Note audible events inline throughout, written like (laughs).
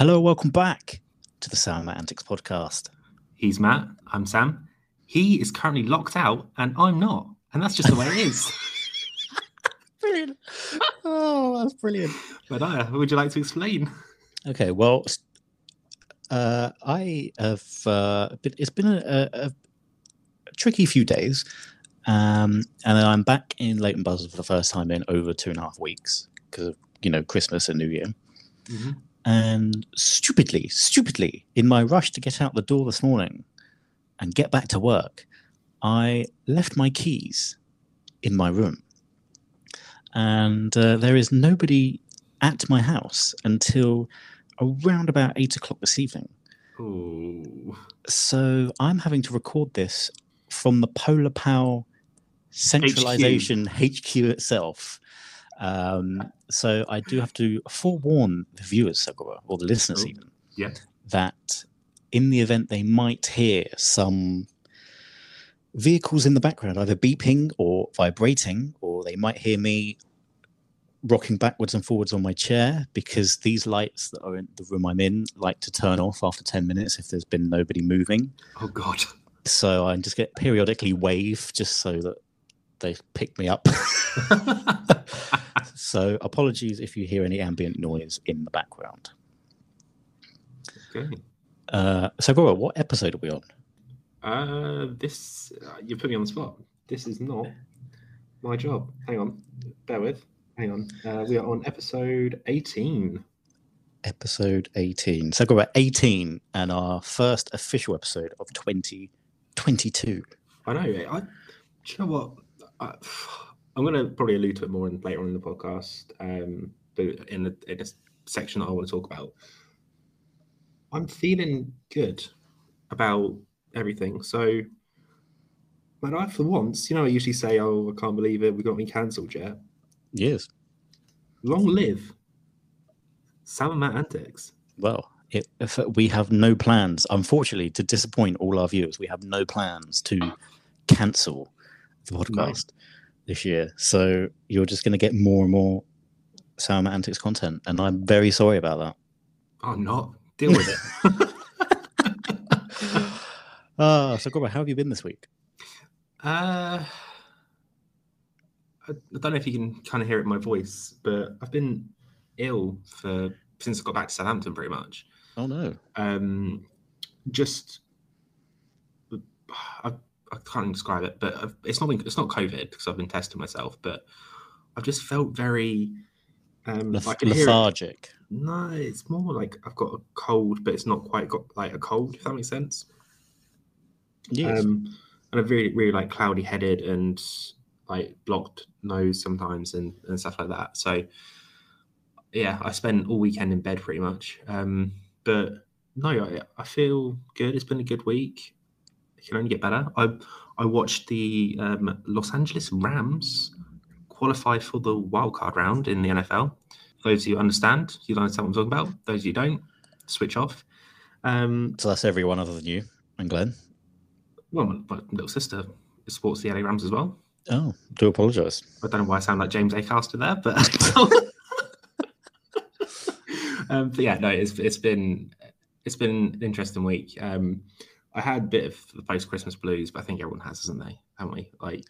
Hello, welcome back to the Sam and Matt Antics podcast. He's Matt. I'm Sam. He is currently locked out, and I'm not. And that's just the way it is. (laughs) Brilliant. Oh, that's brilliant. But uh, would you like to explain? Okay, well, uh, I have. Uh, been, it's been a, a, a tricky few days, um, and then I'm back in Leighton Buzzard for the first time in over two and a half weeks because of you know Christmas and New Year. And stupidly, stupidly, in my rush to get out the door this morning and get back to work, I left my keys in my room. And uh, there is nobody at my house until around about eight o'clock this evening. Ooh. So I'm having to record this from the Polar Pow centralization HQ, itself. Um, so I do have to forewarn the viewers, Sakura, or the listeners even, yeah. that in the event they might hear some vehicles in the background, either beeping or vibrating, or they might hear me rocking backwards and forwards on my chair because these lights that are in the room I'm in like to turn off after 10 minutes if there's been nobody moving. Oh God. So I just get periodically wave just so that they pick me up. (laughs) (laughs) so apologies if you hear any ambient noise in the background. okay. Uh, so, Gora, what episode are we on? Uh, this uh, you put me on the spot. This is not my job. Hang on. Bear with. Hang on. Uh, we are on episode 18. Episode 18. So, Gora, 18 and our first official episode of 2022. I know. I. Do you know what? I, I'm going to probably allude to it more in, later on in the podcast. Um, but in the in this section that I want to talk about, I'm feeling good about everything. So, but I, for once, you know, I usually say, "Oh, I can't believe it. We got me cancelled yet." Yes. Long live Sam and Matt Antics. Well, it, if we have no plans, unfortunately, to disappoint all our viewers, we have no plans to cancel the podcast this year. So you're just going to get more and more Sound Antics content, and I'm very sorry about that. I'm not. Deal with it. (laughs) (laughs) Ah, so Gora, how have you been this week? Uh, I, I don't know if you can kind of hear it in my voice, but I've been ill for since I got back to Southampton, pretty much. Oh no. Um, just I, I can't even describe it, but I've, it's not been, it's not COVID because I've been testing myself, but I've just felt very um, Leth- can hear it. lethargic. No, it's more like I've got a cold, but it's not quite got like a cold. If that makes sense. Yes. Um, and I've really, really like cloudy headed and like blocked nose sometimes and, and stuff like that. So yeah, I spent all weekend in bed pretty much. Um, but no, I, I feel good. It's been a good week. It can only get better. I I watched the um, Los Angeles Rams qualify for the wild card round in the NFL. For those of you who understand, you understand what I'm talking about. Those of you who don't, switch off. Um, so that's everyone other than you and Glenn. well, my, my little sister supports the LA Rams as well. Oh, do apologise. I don't know why I sound like James Acaster there, but (laughs) (laughs) um, but yeah, no, it's it's been it's been an interesting week. Um, I had a bit of the post Christmas blues, but I think everyone has, hasn't they? Haven't we? Like,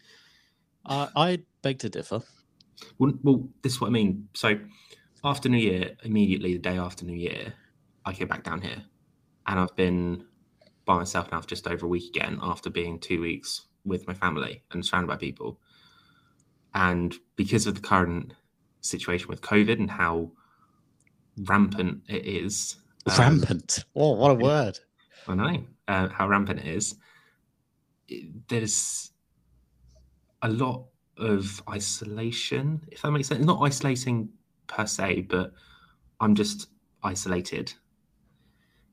I I beg to differ. well, well, this is what I mean. So after New Year, immediately the day after New Year, I came back down here, and I've been by myself now for just over a week again after being two weeks with my family and surrounded by people. And because of the current situation with COVID and how rampant it is, um, Rampant. Oh, what a word. I know uh, how rampant it is. it- there's a lot of isolation, if that makes sense. Not isolating per se, but I'm just isolated.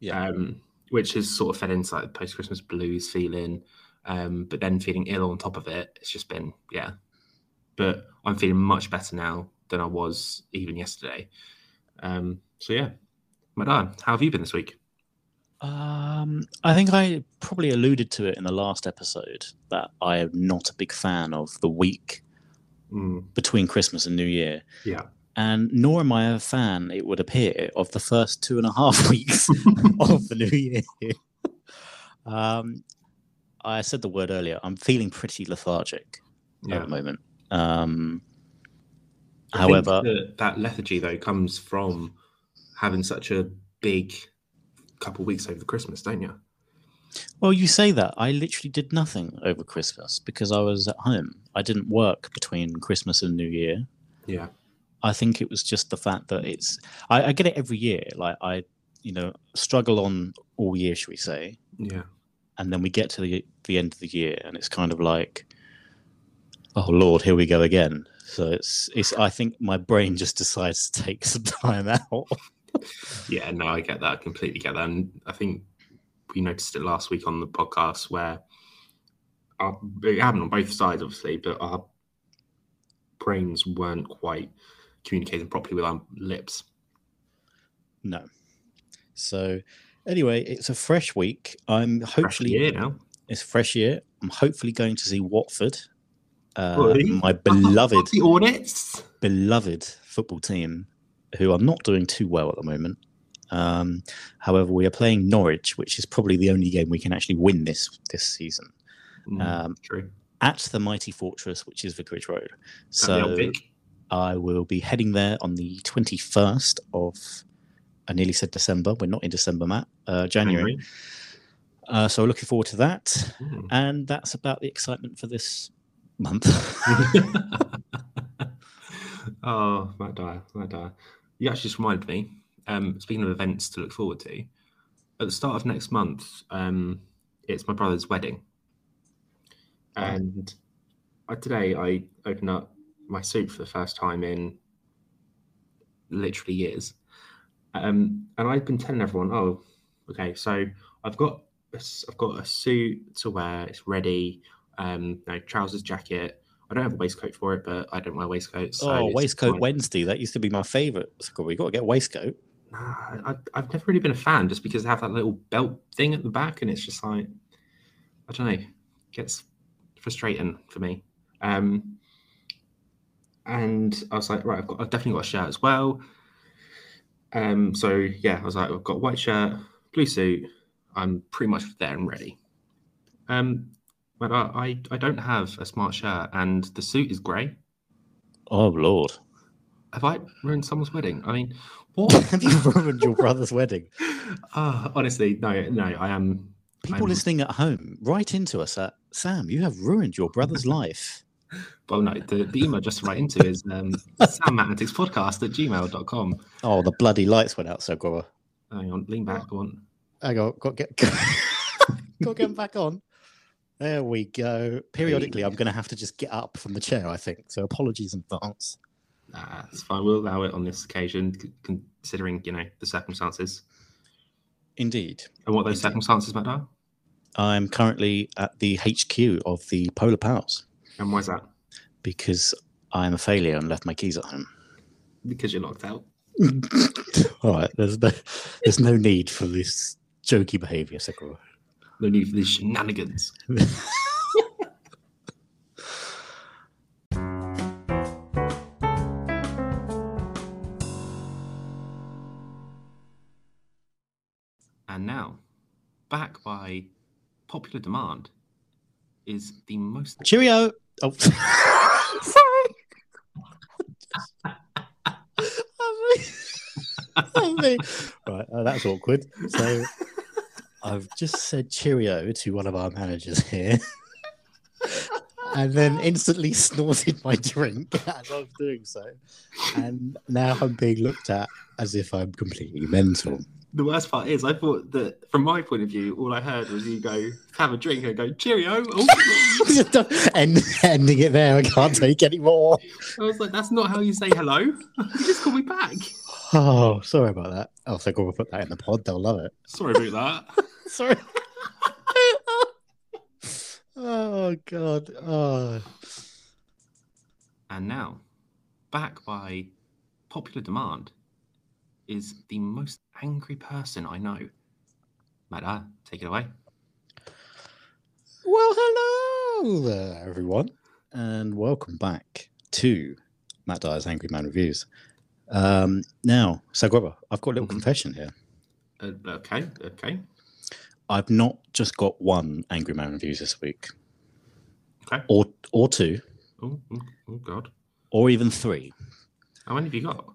Yeah. Um, which has sort of fed into like post Christmas blues feeling, um, but then feeling ill on top of it. It's just been, yeah. But I'm feeling much better now than I was even yesterday. Um, so yeah, Madame, how have you been this week? Um, I think I probably alluded to it in the last episode that I am not a big fan of the week Mm, between Christmas and New Year. yeah. and nor am I a fan, it would appear, of the first two and a half (laughs) weeks of the new year. (laughs) Um, I said the word earlier. I'm feeling pretty lethargic at the moment. Um, however, that, that lethargy though comes from having such a big couple weeks over Christmas, don't you? well, you say that. I literally did nothing over Christmas because I was at home. I didn't work between Christmas and New Year. Yeah. I think it was just the fact that it's. I, I get it every year. Like I, you know, struggle on all year, should we say? Yeah. and then we get to the the end of the year and it's kind of like oh lord here we go again so it's it's i think my brain just decides to take some (laughs) time out Yeah, no, I get that. I completely get that. And I think we noticed it last week on the podcast where our, it happened on both sides, obviously, but our brains weren't quite communicating properly with our lips. no so anyway it's a fresh week i'm Fresh hopefully year now. it's fresh year i'm hopefully going to see watford uh, my beloved the beloved football team who are not doing too well at the moment um, however we are playing norwich which is probably the only game we can actually win this this season Mm, Um, true. at the mighty fortress, which is Vicarage Road. So. I will be heading there on the 21st of, I nearly said December. We're not in December, Matt. Uh, January. Uh, so looking forward to that. Mm. And that's about the excitement for this month. (laughs) (laughs) oh, Matt Dyer, Matt Dyer. You actually just reminded me. Um, speaking of events to look forward to, at the start of next month, um, it's my brother's wedding, and uh, today I opened up my suit for the first time in literally years, um, and I've been telling everyone, "Oh, okay, so I've got a I've got a suit to wear. It's ready. Um, no trousers, jacket." I don't have a waistcoat for it, but I don't wear waistcoats. so oh, Waistcoat fine. Wednesday. That used to be my favourite. We got to get a waistcoat. Nah, I, I've never really been a fan just because they have that little belt thing at the back, and it's just like I don't know, gets frustrating for me. Um, and I was like, right, I've got, I've definitely got a shirt as well. Um, so yeah, I was like, I've got a white shirt, blue suit. I'm pretty much there and ready. Um, but I, I, I don't have a smart shirt, and the suit is grey. Oh, Lord. Have I ruined someone's wedding? I mean, what? (laughs) Have you ruined your brother's wedding? Ah, (laughs) honestly, no, no. I am. People I'm- listening at home, write into us at Sam, you have ruined your brother's (laughs) life. Well, no. The, the email just write into is um, samandmattanticspodcast at gmail.com. Oh, the bloody lights went out, so go Hang on, lean back. Go on. Hang on, got get got get back on. There we go. Periodically, I'm going to have to just get up from the chair. I think so. Apologies in advance. Nah, it's fine. We'll allow it on this occasion, c- considering you know the circumstances Indeed, and what those Indeed. circumstances might are. I'm currently at the HQ of the Polar Pals And why is that? because I'm a failure and left my keys at home. Because you're locked out. (laughs) All right, there's no there's no need for this jokey behaviour, Sekiro. No need for these shenanigans. (laughs) And now, back by popular demand, is the most Cheerio. Oh, (laughs) sorry. (laughs) right, uh, that's awkward. So I've just said cheerio to one of our managers here, and then instantly snorted my drink as I was doing so, and now I'm being looked at as if I'm completely mental. The worst part is, I thought that from my point of view, all I heard was you go have a drink and go cheerio. (laughs) Oh. End, ending it there. I can't take any more. I was like, that's not how you say hello. (laughs) you just call me back. Oh, sorry about that. Oh, so we'll put that in the pod. They'll love it. Sorry about that. (laughs) Sorry. (laughs) oh God. Oh. And now, back by popular demand, is the most angry person I know. Mada, take it away. Well, hello there, everyone, and welcome back to Matt Dyer's Angry Man Reviews. Um, now, so Grubber, I've got a little Mhm. confession here. Uh, okay, okay, I've not just got one Angry Man reviews this week, okay. or or two, Oh, oh, oh God. or even three. How many have you got?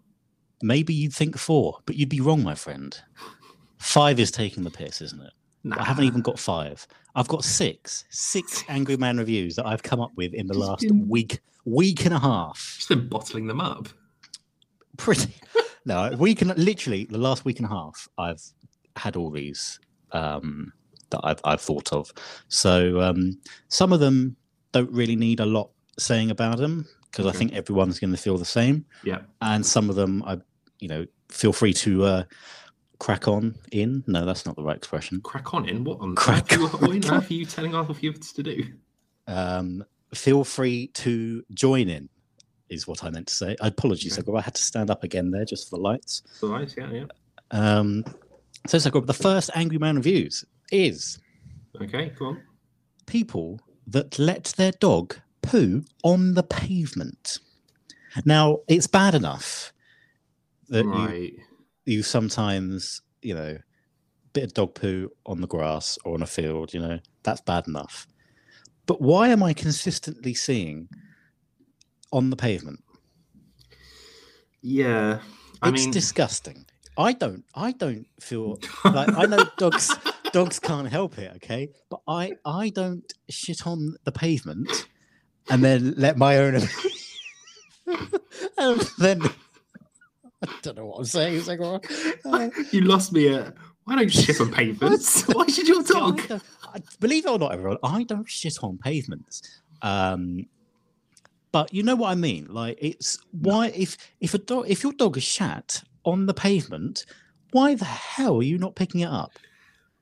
Maybe you'd think four, but you'd be wrong, my friend. Five is taking the piss, isn't it? Nah. I haven't even got five. I've got six, six Angry Man reviews that I've come up with in the last been- week, week and a half. just been bottling them up. Pretty. (laughs) No, a week and literally the last week and a half, I've had all these um, that I've, I've thought of. So um, some of them don't really need a lot saying about them because I think everyone's going to feel the same. Yeah. And some of them, I, you know, feel free to uh, crack on in. No, that's not the right expression. Crack on in. What on Crack earth are you, on. what on earth are you telling our viewers to do? Um, feel free to join in. Is what I meant to say. Apologies, Okay. I had to stand up again there just for the lights. So nice, yeah, yeah. Um, so, so the first Angry Man reviews is Okay, go on. people that let their dog poo on the pavement. Now, it's bad enough that you, you sometimes, you know, bit of dog poo on the grass or on a field, you know, that's bad enough. But why am I consistently seeing on the pavement? Yeah. I it's mean, disgusting. I don't I don't feel like I know (laughs) dogs dogs can't help it, okay? But I I don't shit on the pavement and then let my owner (laughs) and then (laughs) I don't know what I'm saying. It's like, uh, you lost me at. Why don't you shit on pavements? Why should your dog? I- believe it or not, everyone, I don't shit on pavements. Um, but you know what I mean. Like, it's why if if a dog if your dog is shat on the pavement, why the hell are you not picking it up?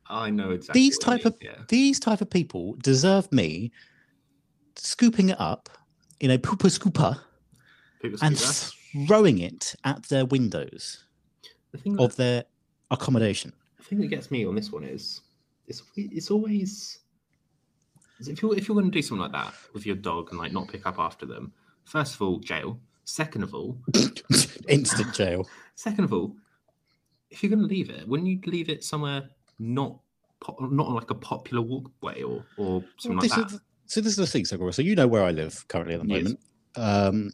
I know exactly. These type of yeah. these type of people deserve me scooping it up in a pooper scooper and throwing it at their windows the thing that, of their accommodation. the thing that gets me on this one is it's it's always if you're if you're going to do something like that with your dog and like not pick up after them. First of all, jail. Second of all, (laughs) Instant jail. second of all, if you're going to leave it, wouldn't you leave it somewhere not po- not like a popular walkway or or something Well, like that? is- so this is the thing, Sakura. So you know where I live currently at the Yes. moment. Um,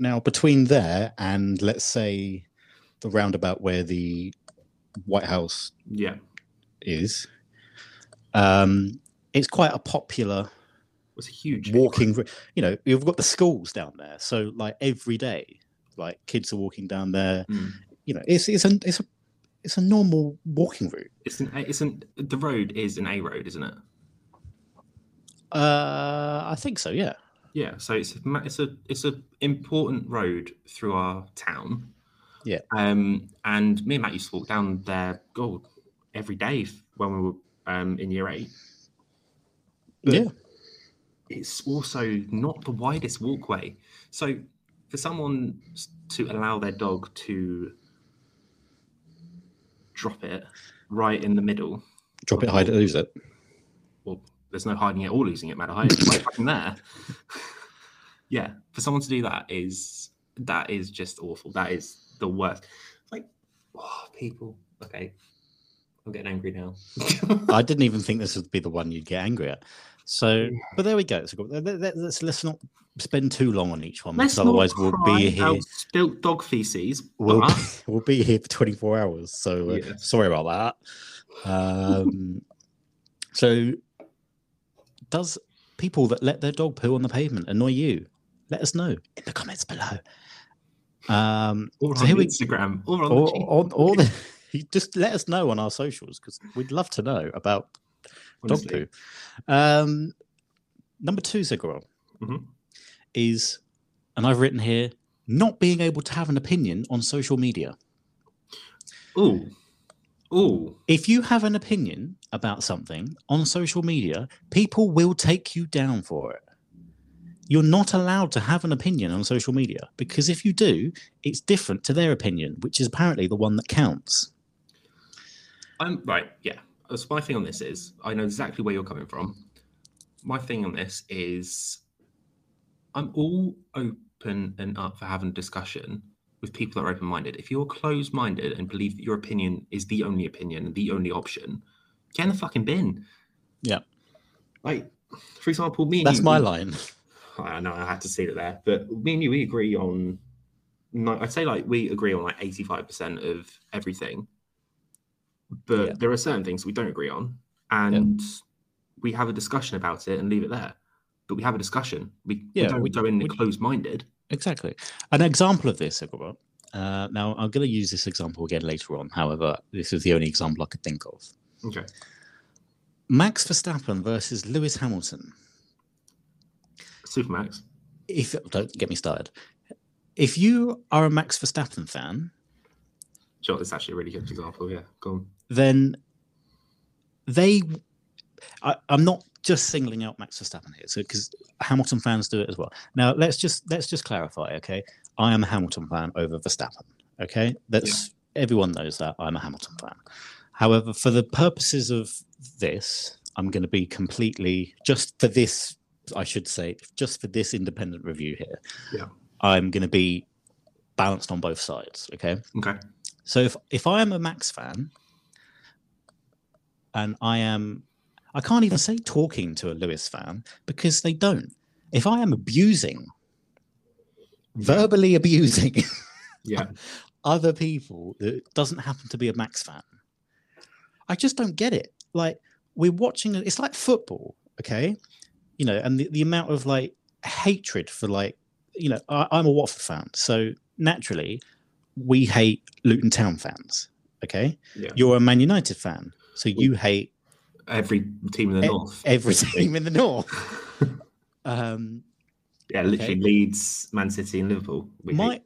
now between there and let's say the roundabout where the White House Yeah, is, um, it's quite a popular was a huge walking. You know, you've got the schools down there, so like every day, like kids are walking down there. Mm. You know, it's it's a it's a it's a normal walking route. It's an it's an the road is an A road, isn't it? Uh, I think so. Yeah. Yeah, so it's a it's a it's a important road through our town. Yeah. Um, and me and Matt used to walk down there, oh, every day when we were um in year eight. But yeah. It's also not the widest walkway, so for someone to allow their dog to drop it right in the middle, Drop it, hide it, lose it. well, there's no hiding it or losing it, Matt. It's right fucking there. (laughs) yeah, for someone to do that is that is just awful. That is the worst. Like, oh, people. Okay, I'm getting angry now. (laughs) I didn't even think this would be the one you'd get angry at. So, but there we go. So let- let- let's let's not spend too long on each one, Let's because otherwise we'll be here. spilt dog feces. We'll be, (laughs) we'll be here for 24 hours. So uh, Yeah. sorry about that. Um, (laughs) so, does people that let their dog poo on the pavement annoy you? Let us know in the comments below. Um, or so on here we Instagram, or on or, (laughs) the on all the just let us know on our socials because we'd love to know about dog poo. Um, number two, Ziggurat, Mhm. is, and I've written here, not being able to have an opinion on social media. Ooh, ooh. If you have an opinion about something on social media, people will take you down for it. You're not allowed to have an opinion on social media because if you do, it's different to their opinion, which is apparently the one that counts. I'm right. Yeah. Uh, so my thing on this is I know exactly where you're coming from. My thing on this is I'm all open and up for having a discussion with people that are open minded. If you're closed minded and believe that your opinion is the only opinion and the only option, get in the fucking bin. Yeah. Like, for example, me and That's you, my we- line. (laughs) I know I had to see it there, but me and you, we agree on. I'd say like we agree on like eighty-five percent of everything, but Yeah. there are certain things we don't agree on, and we have a discussion about it and leave it there. But we have a discussion. We, Yeah, we don't we- go in we- closed-minded. Exactly. An example of this, Igor, uh, now I'm going to use this example again later on. However, this is the only example I could think of. Okay. Max Verstappen versus Lewis Hamilton. Supermax. If don't get me started. If you are a Max Verstappen fan, Sure, that's actually a really good example. Yeah, go on. Then they I, I'm not just singling out Max Verstappen here, so because Hamilton fans do it as well. Now let's just let's just clarify, okay? I am a Hamilton fan over Verstappen. Okay, that's everyone knows that I'm a Hamilton fan. However, for the purposes of this, I'm going to be completely just for this. I should say, just for this independent review here. Yeah. I'm going to be balanced on both sides. Okay. Okay. So if if I am a Max fan and I am I can't even say talking to a Lewis fan because they don't. If I am abusing verbally abusing (laughs) Yeah. (laughs) other people that doesn't happen to be a Max fan, I just don't get it. Like we're watching it's like football, okay? You know, and the, the amount of like hatred for like you know, I, I'm a Watford fan, so naturally we hate Luton Town fans. Okay, Yeah. you're a Man United fan, so you hate Every team in the e- north. every team in the north. (laughs) Um, yeah, literally okay. Leeds, Man City, and Liverpool. We My-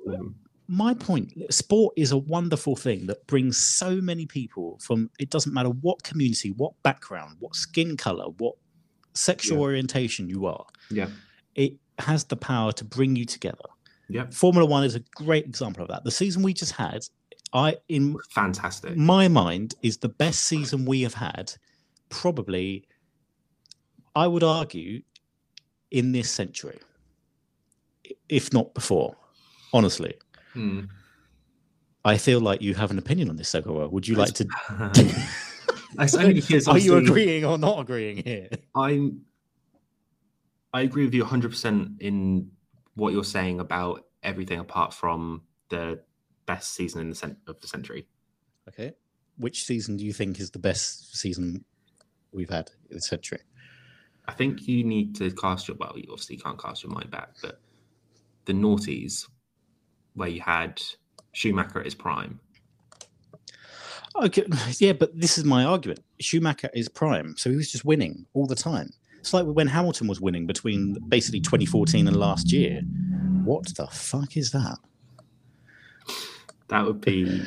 my point sport is a wonderful thing that brings so many people from it doesn't matter what community what background what skin color what sexual Yeah. orientation you are Yeah. it has the power to bring you together Yeah, formula one is a great example of that the season we just had i in Fantastic. my mind is the best season we have had probably i would argue in this century if not before honestly Hmm. I feel like you have an opinion on this, Segura. Would you like to? (laughs) That's only because (laughs) Are you agreeing or not agreeing here? I'm. I agree with you 100% in what you're saying about everything apart from the best season in the cent- of the century. Okay. Which season do you think is the best season we've had in the century? I think you need to cast your well. You obviously can't cast your mind back, but the noughties, where you had Schumacher at his prime. Okay, (laughs) yeah, but this is my argument. Schumacher is prime, so he was just winning all the time. It's like when Hamilton was winning between basically 2014 and last year. What the fuck is that? That would be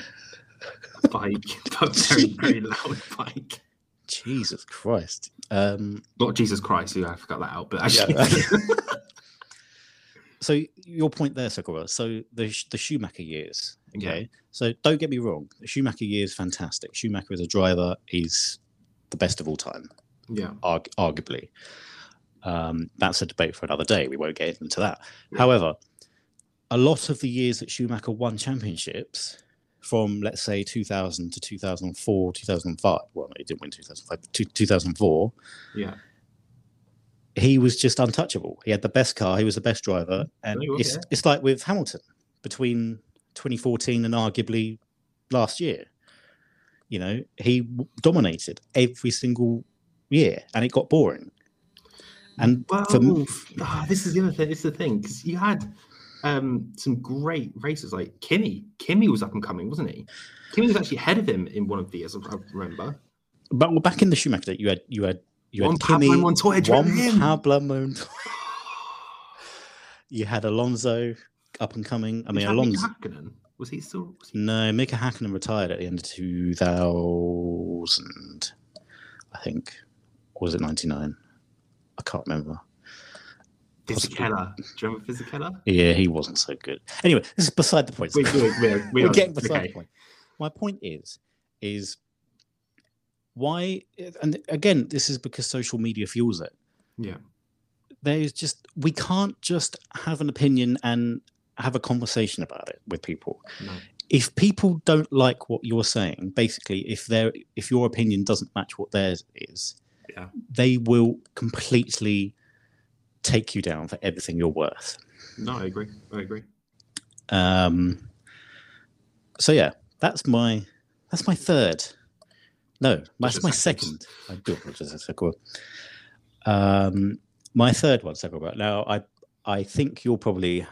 a bike, (laughs) a very (laughs) very loud bike. Jesus Christ. Um, Not Jesus Christ, have to cut that out. But actually, Yeah. (laughs) so your point there, Sakura. So the the Schumacher years. Yeah. Okay. So don't get me wrong. The Schumacher year is fantastic. Schumacher as a driver is the best of all time, yeah, arg- arguably. Um, that's a debate for another day. We won't get into that. Yeah. However, a lot of the years that Schumacher won championships, from let's say 2000 to 2004, 2005. Well, no, he didn't win 2005. but 2004 yeah, he was just untouchable. He had the best car. He was the best driver, and he was, it's it's like with Hamilton between 2014 and arguably last year. You know, he dominated every single year, and it got boring. And Well, for m- ah, this is the other thing. It's the thing because you had um, some great races like Kimi. Kimi was up and coming, wasn't he? Kimi was actually ahead of him in one of the years. I remember. but well, back in the Schumacher, days, you had you had you had Juan Pablo Kimi, Montoya, Juan? Pablo Montoya. You had Alonso up and coming. I mean, Was that Mika Alonso. Hakkinen? Was he still? Was he... No, Mika Hakkinen retired at the end of 2000, I think. Or was it 99? I can't remember. Possibly. Fisichella. Do you remember Fisichella? Yeah, he wasn't so good. Anyway, this is beside the point. We, we, we're, we We're are- getting beside okay. the point. My point is, is why, and again, this is because social media fuels it. Yeah, There's just, we can't just have an opinion and have a conversation about it with people. No. If people don't like what you're saying, basically, if their if your opinion doesn't match what theirs is, Yeah. they will completely take you down for everything you're worth. No, I agree. I agree. Um, so yeah, that's my that's my third. No, that's my second. I do apologize, Sakura. Um, my third one, Sakura. Now, I I think you'll probably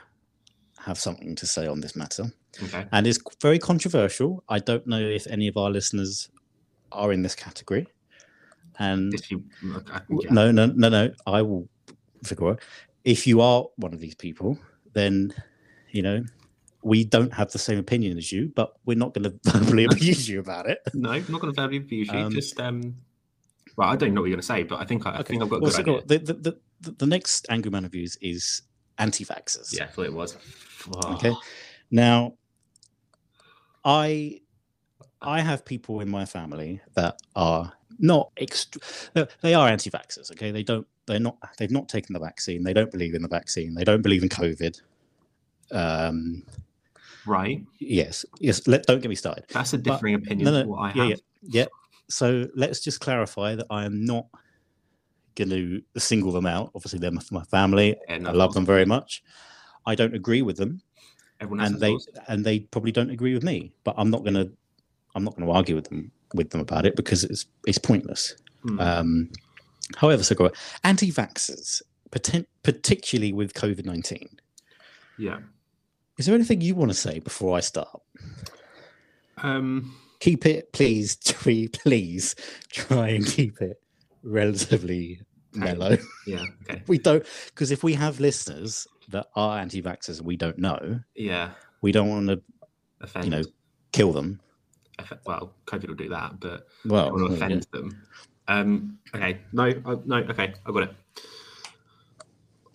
have something to say on this matter, Okay. and it's very controversial. I don't know if any of our listeners are in this category, and If you, W- guess. No, no, no, no. I will If you are one of these people, then you know we don't have the same opinion as you, but we're not going (laughs) to verbally abuse you about it. No, I'm not going to verbally abuse you. Um, just um, well, I don't know what you're going to say, but I think I, I think I've got a Well, good so go- the, the, the, the, next Angry Man reviews is anti-vaxxers. Yeah, I thought it was. Okay. Now, I I have people in my family that are not extra. no, They are anti-vaxxers. Okay, they don't. They're not. They've not taken the vaccine. They don't believe in the vaccine. They don't believe in COVID. Um. Right. Yes. Yes. Let, don't get me started. That's a But- differing opinion no, no, what I yeah, have. Yeah. So let's just clarify that I am not going to single them out. Obviously, they're my, my family. Yeah, no, I love them very much. I don't agree with them, and they and they probably don't agree with me. But I'm not going to I'm not going to argue with them with them about it because it's it's pointless. Hmm. Um, however, so go anti-vaxxers, particularly with COVID nineteen. yeah. Is there anything you want to say before I start? Um. keep it please (laughs) Tree, please try and keep it relatively mellow Yeah. Okay. (laughs) we don't because if we have listeners that are anti-vaxxers and we don't know Yeah. we don't want to Offend. you know kill them well, COVID will do that, but well want to yeah. offend them. Um, okay, no, I, no, okay, I got it.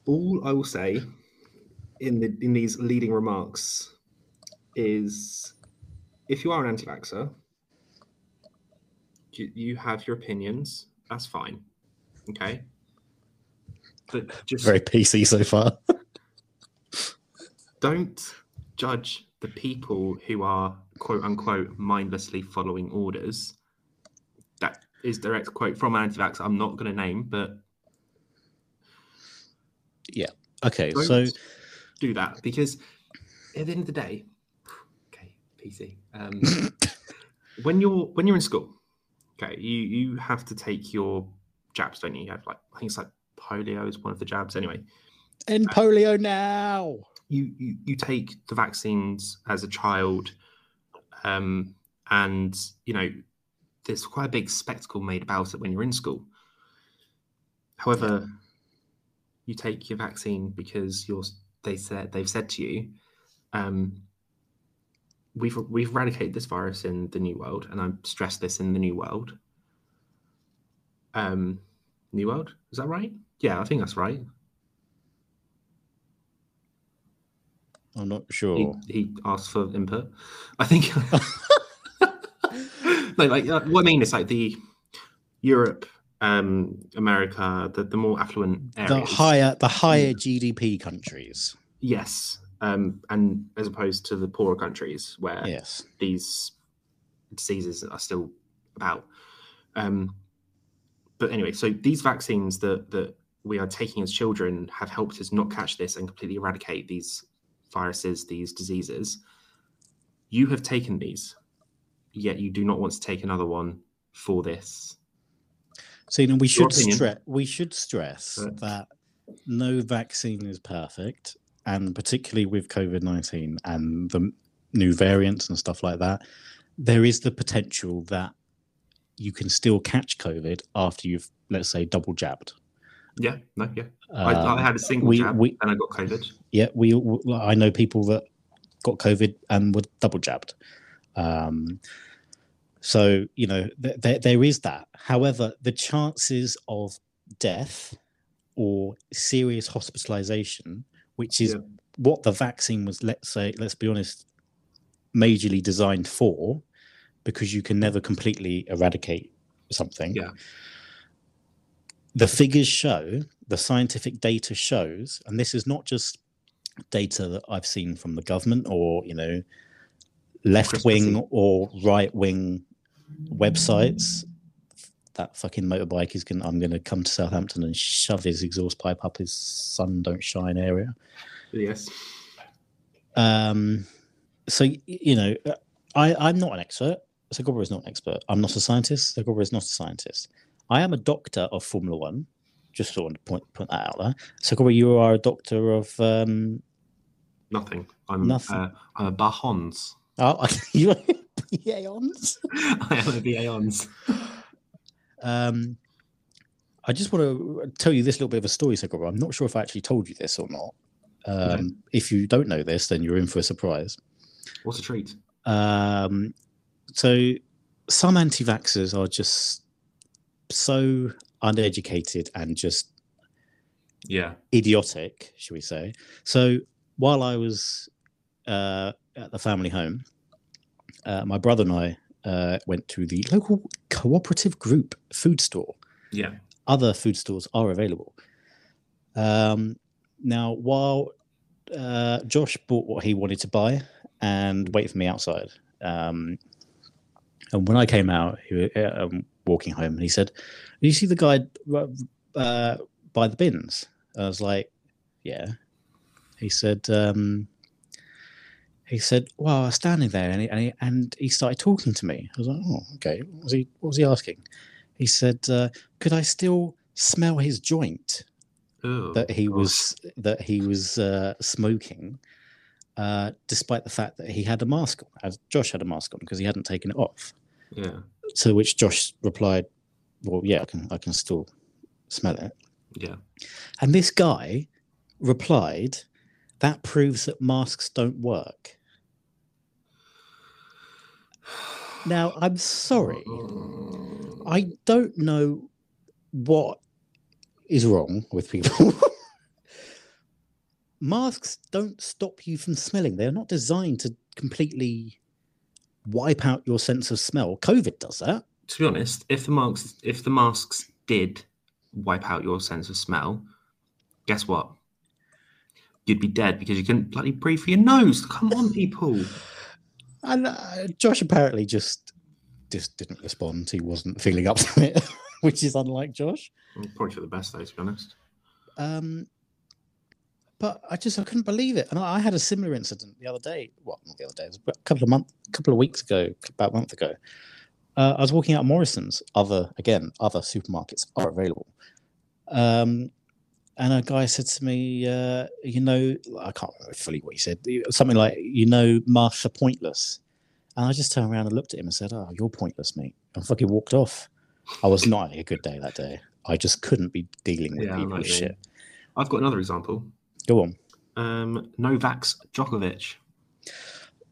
All I will say in the in these leading remarks is, if you are an anti-vaxxer, you, you have your opinions. That's fine. Okay, but just very pc so far (laughs) don't judge the people who are quote unquote mindlessly following orders. That is direct quote from an anti-vax. I'm not going to name, but yeah, okay so do that because at the end of the day, okay, PC. Um, (laughs) when you're when you're in school, okay, you you have to take your jabs, don't you? You have like I think it's like polio is one of the jabs. Anyway, end polio now you, you you take the vaccines as a child um and you know there's quite a big spectacle made about it when you're in school. However you take your vaccine because you're they said they've said to you um we've we've eradicated this virus in the new world and i stress this in the new world. Um new world? Is that right? Yeah i think that's right. I'm not he, sure. he asked for input. I think. (laughs) (laughs) no, like uh, what I mean is like the Europe, um, America, the, the more affluent areas. the higher the higher gdp countries yes, um, and as opposed to the poorer countries where yes these diseases are still about. Um, but anyway, so these vaccines that that we are taking as children have helped us not catch this and completely eradicate these viruses, these diseases. You have taken these, yet you do not want to take another one for this. So you know, we Your should we should stress Right. that no vaccine is perfect, and particularly with COVID nineteen and the new variants and stuff like that, there is the potential that you can still catch COVID after you've, let's say, double jabbed. Yeah, no, yeah. I, I Um, had a single we- jab we- and I got COVID. yeah, we. I know people that got COVID and were double jabbed. Um, so you know, th- th- there is that. However, the chances of death or serious hospitalization, which is Yeah. what the vaccine was, let's say, let's be honest, majorly designed for, because you can never completely eradicate something. Yeah. The figures show, the scientific data shows, and this is not just data that I've seen from the government or you know left wing or right wing websites. That fucking motorbike is gonna. I'm gonna come to Southampton and shove his exhaust pipe up his sun don't shine area. Yes. Um, so you know, I I'm not an expert. Segura is not an expert. I'm not a scientist. Segura is not a scientist. I am a doctor of Formula One. Just sort of point point that out there. Segura, you are a doctor of um, Nothing. I'm Nothing. Uh, I'm a Bahons. Oh, (laughs) you Aeons. (laughs) I am a Bahons. Um, I just want to tell you this little bit of a story, Segura. I'm not sure if I actually told you this or not. Um, If you don't know this, then you're in for a surprise. What's a treat? Um, so some anti-vaxxers are just so uneducated and just Yeah. idiotic, should we say? So while I was uh, at the family home, uh, my brother and I uh, went to the local cooperative group food store. Yeah. Other food stores are available. Um, now, while uh, Josh bought what he wanted to buy and waited for me outside, um, and when I came out, he was uh, um, walking home, and he said, Do "You see the guy uh, by the bins?" I was like, "Yeah." He said, um, "He said, well, I was standing there, and he, and he and he started talking to me." I was like, "Oh, okay." What was he? What was he asking? He said, uh, "Could I still smell his joint Oh, that he was that he was uh, smoking, uh, despite the fact that he had a mask on, as Josh had a mask on because he hadn't taken it off." Yeah. To which Josh replied, "Well, yeah, I can, I can still smell it." Yeah. And this guy replied, "That proves that masks don't work." Now, I'm sorry, I don't know what is wrong with people. (laughs) masks don't stop you from smelling. They're not designed to completely wipe out your sense of smell. COVID does that. to be honest, if the masks if the masks did wipe out your sense of smell, guess what? You'd be dead because you couldn't bloody breathe through your nose. Come on, (sighs) people. And uh, Josh apparently just just didn't respond. He wasn't feeling up to it, (laughs) which is unlike Josh. Probably for the best though, to be honest. Um, but I just I couldn't believe it, and I, I had a similar incident the other day. Well, not the other day, it was a couple of months, a couple of weeks ago, about a month ago. Uh, I was walking out of Morrison's. Other again, other supermarkets are available. Um, and a guy said to me, uh, "You know, I can't remember fully what he said. Something like, you know, are pointless." And I just turned around and looked at him and said, "Oh, you're pointless, mate." And fucking walked off. I was not having a good day that day. I just couldn't be dealing with Yeah, I know people's what you mean. shit. I've got another example. Go on. Um, Novak's Djokovic.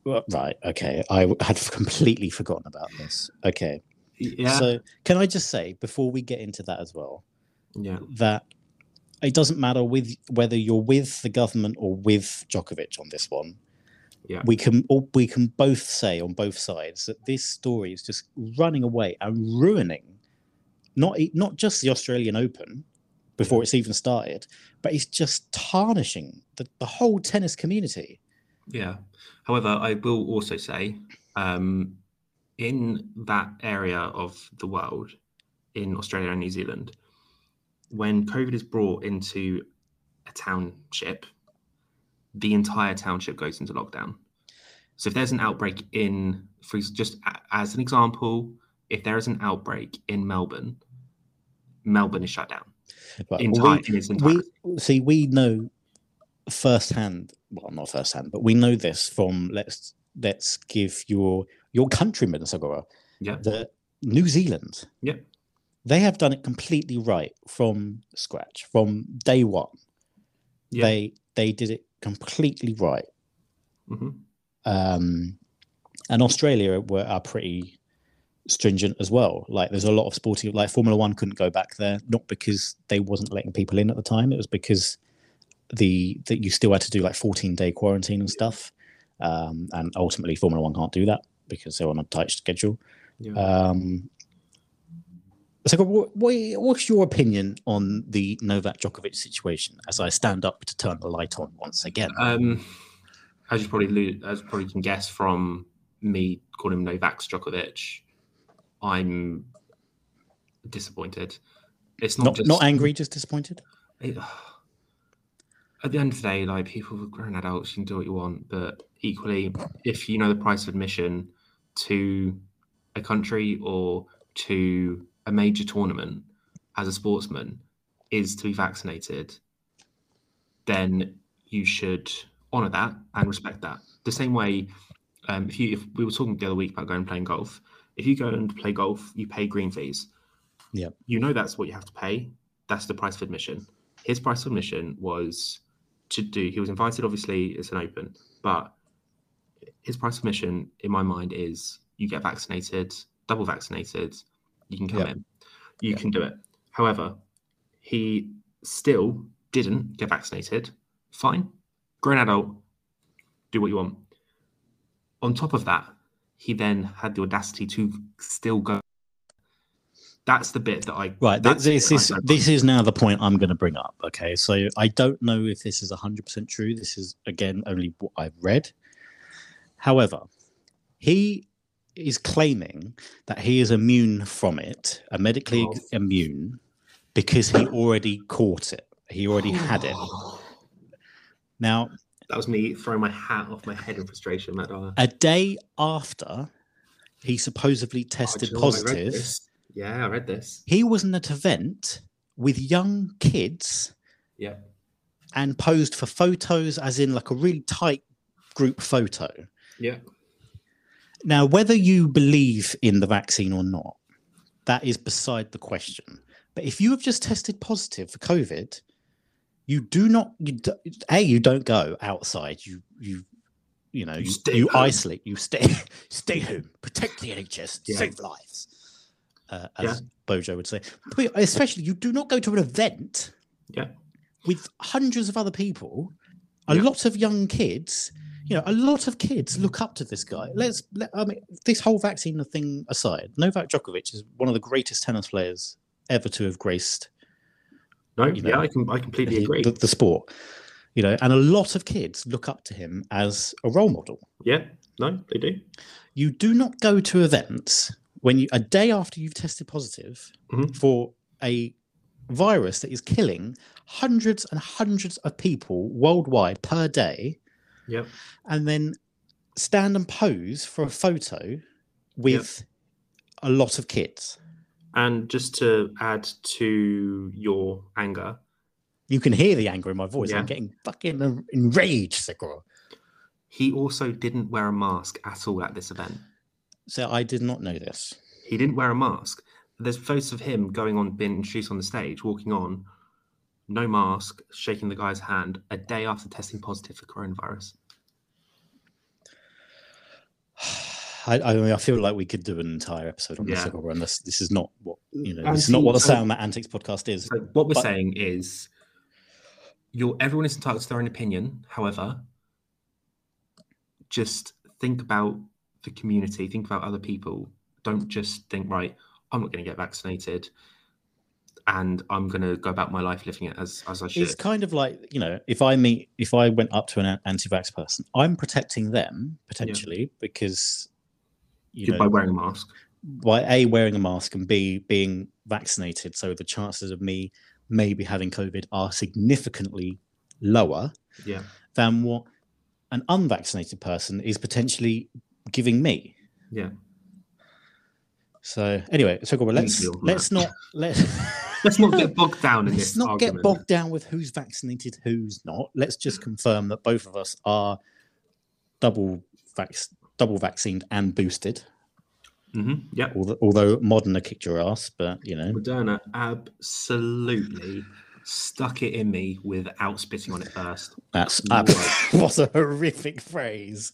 Well, Right. Okay. I had (laughs) completely forgotten about this. Okay. Yeah. So, can I just say before we get into that as well yeah. that it doesn't matter with whether you're with the government or with Djokovic on this one. Yeah. We can all we can both say on both sides that this story is just running away and ruining not not just the Australian Open before it's even started, but it's just tarnishing the, the whole tennis community. Yeah. However, I will also say, um, in that area of the world, in Australia and New Zealand, when COVID is brought into a township, the entire township goes into lockdown. So if there's an outbreak in, for just as an example, if there is an outbreak in Melbourne, Melbourne is shut down. But Entire, we, in its entirety. we see we know firsthand well not firsthand but we know this from let's let's give your your countrymen Sagora, yeah. that new zealand Yep. They have done it completely right from scratch from day one. Yeah. they they did it completely right. Hmm um and australia were are pretty stringent as well. Like there's a lot of sporting like formula one couldn't go back there not because they wasn't letting people in at the time. It was because the that you still had to do like 14 day quarantine and stuff. Um and ultimately formula one can't do that because they're on a tight schedule. Yeah. um So, what, what, what's your opinion on the Novak Djokovic situation? As I stand up to turn the light on once again. Um, as you probably as probably can guess from me calling him Novak Djokovic, I'm disappointed. It's not not just not angry, just disappointed. it, (sighs) at the end of the day, like people are grown adults, you can do what you want, but equally, if you know the price of admission to a country or to a major tournament as a sportsman is to be vaccinated, then you should honour that and respect that. The same way, um, if you if we were talking the other week about going and playing golf, if you go and play golf, you pay green fees. Yeah. You know that's what you have to pay. That's the price of admission. His price of admission was to do. He was invited. Obviously, it's an open, but his price of admission, in my mind, is you get vaccinated, double vaccinated, you can come in, you can do it. However, he still didn't get vaccinated. Fine, grown adult, do what you want. On top of that, he then had the audacity to still go. That's the bit that I Right. That's This, the this bit I is this is now the point I'm going to bring up. Okay, so I don't know if this is 100 percent true. This is again only what I've read. However, he is claiming that he is immune from it, a medically Oh. immune, because he already caught it. He already had it. (sighs) Now, That was me throwing my hat off my head in frustration, Matt Dyer. a day after he supposedly Oh, tested know what? I positive. Yeah, I read this. he was in an event with young kids Yeah. and posed for photos, as in like a really tight group photo. Yeah. Now, whether you believe in the vaccine or not, that is beside the question. But if you have just tested positive for COVID, you do not. You do, a you don't go outside. You you you know You you, stay you isolate. You stay (laughs) stay home. Protect the NHS. Yeah. Save lives. Uh, as Yeah. Bojo would say. But especially, you do not go to an event Yeah. with hundreds of other people, a Yeah. lot of young kids. You know, a lot of kids look up to this guy. Let's. Let, I mean, this whole vaccine thing aside, Novak Djokovic is one of the greatest tennis players ever to have graced No, You know, yeah, I can I completely the, agree. the, the sport. You know, and a lot of kids look up to him as a role model. yeah, no, they do. You do not go to events when you a day after you've tested positive Mhm. for a virus that is killing hundreds and hundreds of people worldwide per day, Yep. and then stand and pose for a photo with a lot of kids. And just to add to your anger, You can hear the anger in my voice. Yeah. I'm getting fucking enraged, Segura. he also didn't wear a mask at all at this event. So I did not know this. He didn't wear a mask. There's photos of him going on, being introduced on the stage, walking on, no mask, shaking the guy's hand a day after testing positive for coronavirus. (sighs) I, I mean, I feel like we could do an entire episode on this, Yeah. Segura, and this, this is not what you know. This is not what the Anti- Sound That Antics podcast is. So what we're But- saying is, you're everyone is entitled to their own opinion. However, just think about the community. Think about other people. Don't just think, right, I'm not going to get vaccinated, and I'm going to go about my life living it as as I should. It's kind of like you know, if I meet, if I went up to an anti-vax person, I'm protecting them potentially because you know, by wearing a mask. by a wearing a mask and b being vaccinated, so the chances of me maybe having COVID are significantly lower Yeah, than what an unvaccinated person is potentially giving me. yeah. So anyway, so let's let's not let (laughs) Let's not get (laughs) bogged down in let's this. not argument. get bogged down with who's vaccinated, who's not. Let's just confirm that both of us are double vax, double vaccinated and boosted. Mhm, Yep. Although, although Moderna kicked your ass, but you know, Moderna absolutely stuck it in me without spitting on it first. that's Right. (laughs) what a horrific phrase.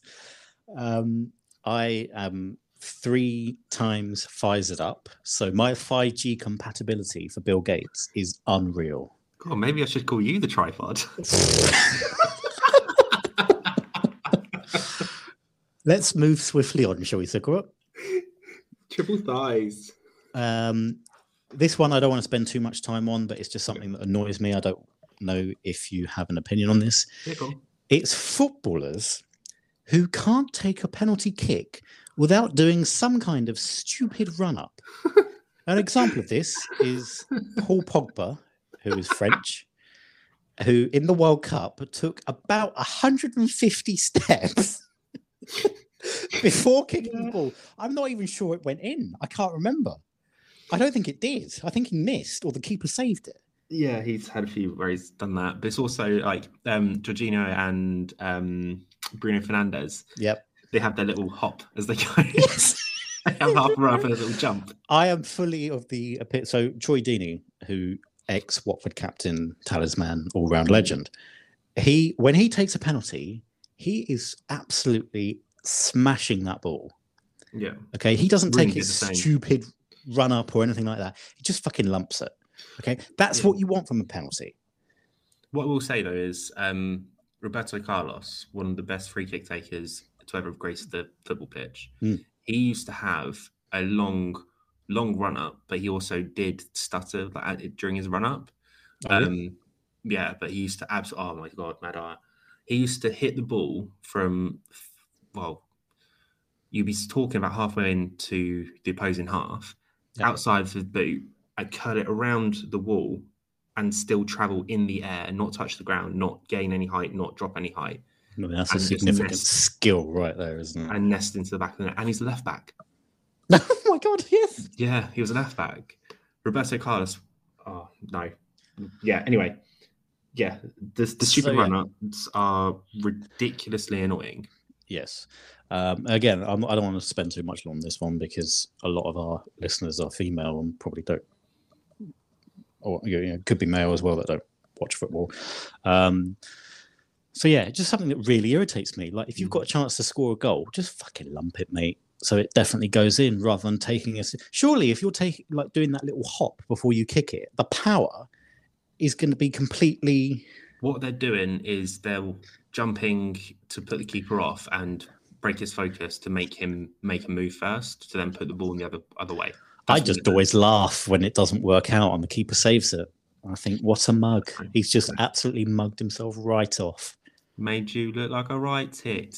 Um, I am three times Pfizered up, so my 5G compatibility for Bill Gates is unreal. God, maybe I should call you the tripod. (laughs) Let's move swiftly on, shall we, Sakura? Triple thighs. Um, this one I don't want to spend too much time on, but it's just something that annoys me. I don't know if you have an opinion on this. Yeah. It's footballers who can't take a penalty kick without doing some kind of stupid run up. (laughs) An example of this is Paul Pogba, who is French, who in the World Cup took about 150 steps (laughs) before kicking the ball. I'm not even sure it went in. I can't remember. I don't think it did. I think he missed or the keeper saved it. Yeah, he's had a few where he's done that, but it's also like um Jorginho and um Bruno Fernandes. Yep. They have their little hop as they go. Yes. (laughs) they have half a run up and a little jump. I am fully of the. So Troy Deeney, who ex Watford captain, talisman, all round legend, he when he takes a penalty, he is absolutely smashing that ball. Yeah. Okay, he doesn't Really take his stupid run up or anything like that. He just fucking lumps it. Okay, that's Yeah. what you want from a penalty. What I will say though is um, Roberto Carlos, one of the best free kick takers to ever have graced the football pitch. Mm. He used to have a long, long run up, but he also did stutter like, during his run up. Oh, yeah? Um, yeah, but he used to absolutely. Oh my god, mad eye. He used to hit the ball from well, you'd be talking about halfway into the opposing half, Yeah. outside of the boot, and curl it around the wall, and still travel in the air, not touch the ground, not gain any height, not drop any height, I mean, that's a and significant skill right there, isn't it? and nest into the back of the net. And he's a left back. (laughs) oh my god, yes. Yeah, he was a left back. Roberto Carlos. Oh no. Yeah. Anyway. Yeah, the, the So, stupid yeah. run-ups are ridiculously annoying. Yes. Um, again, I'm, I don't want to spend too much on this one because a lot of our listeners are female and probably don't, or you know, could be male as well that don't watch football. Um, so yeah, just something that really irritates me. Like if you've got a mm. chance to score a goal, just fucking lump it, mate. So it definitely goes in rather than taking a. Surely, if you're taking like doing that little hop before you kick it, the power is going to be completely. What they're doing is they're jumping to put the keeper off and break his focus to make him make a move first, to then put the ball in the other other way. I That's what just they're doing. always laugh when it doesn't work out and the keeper saves it. I think, what a mug. He's just absolutely mugged himself right off. Made you look like a right tit.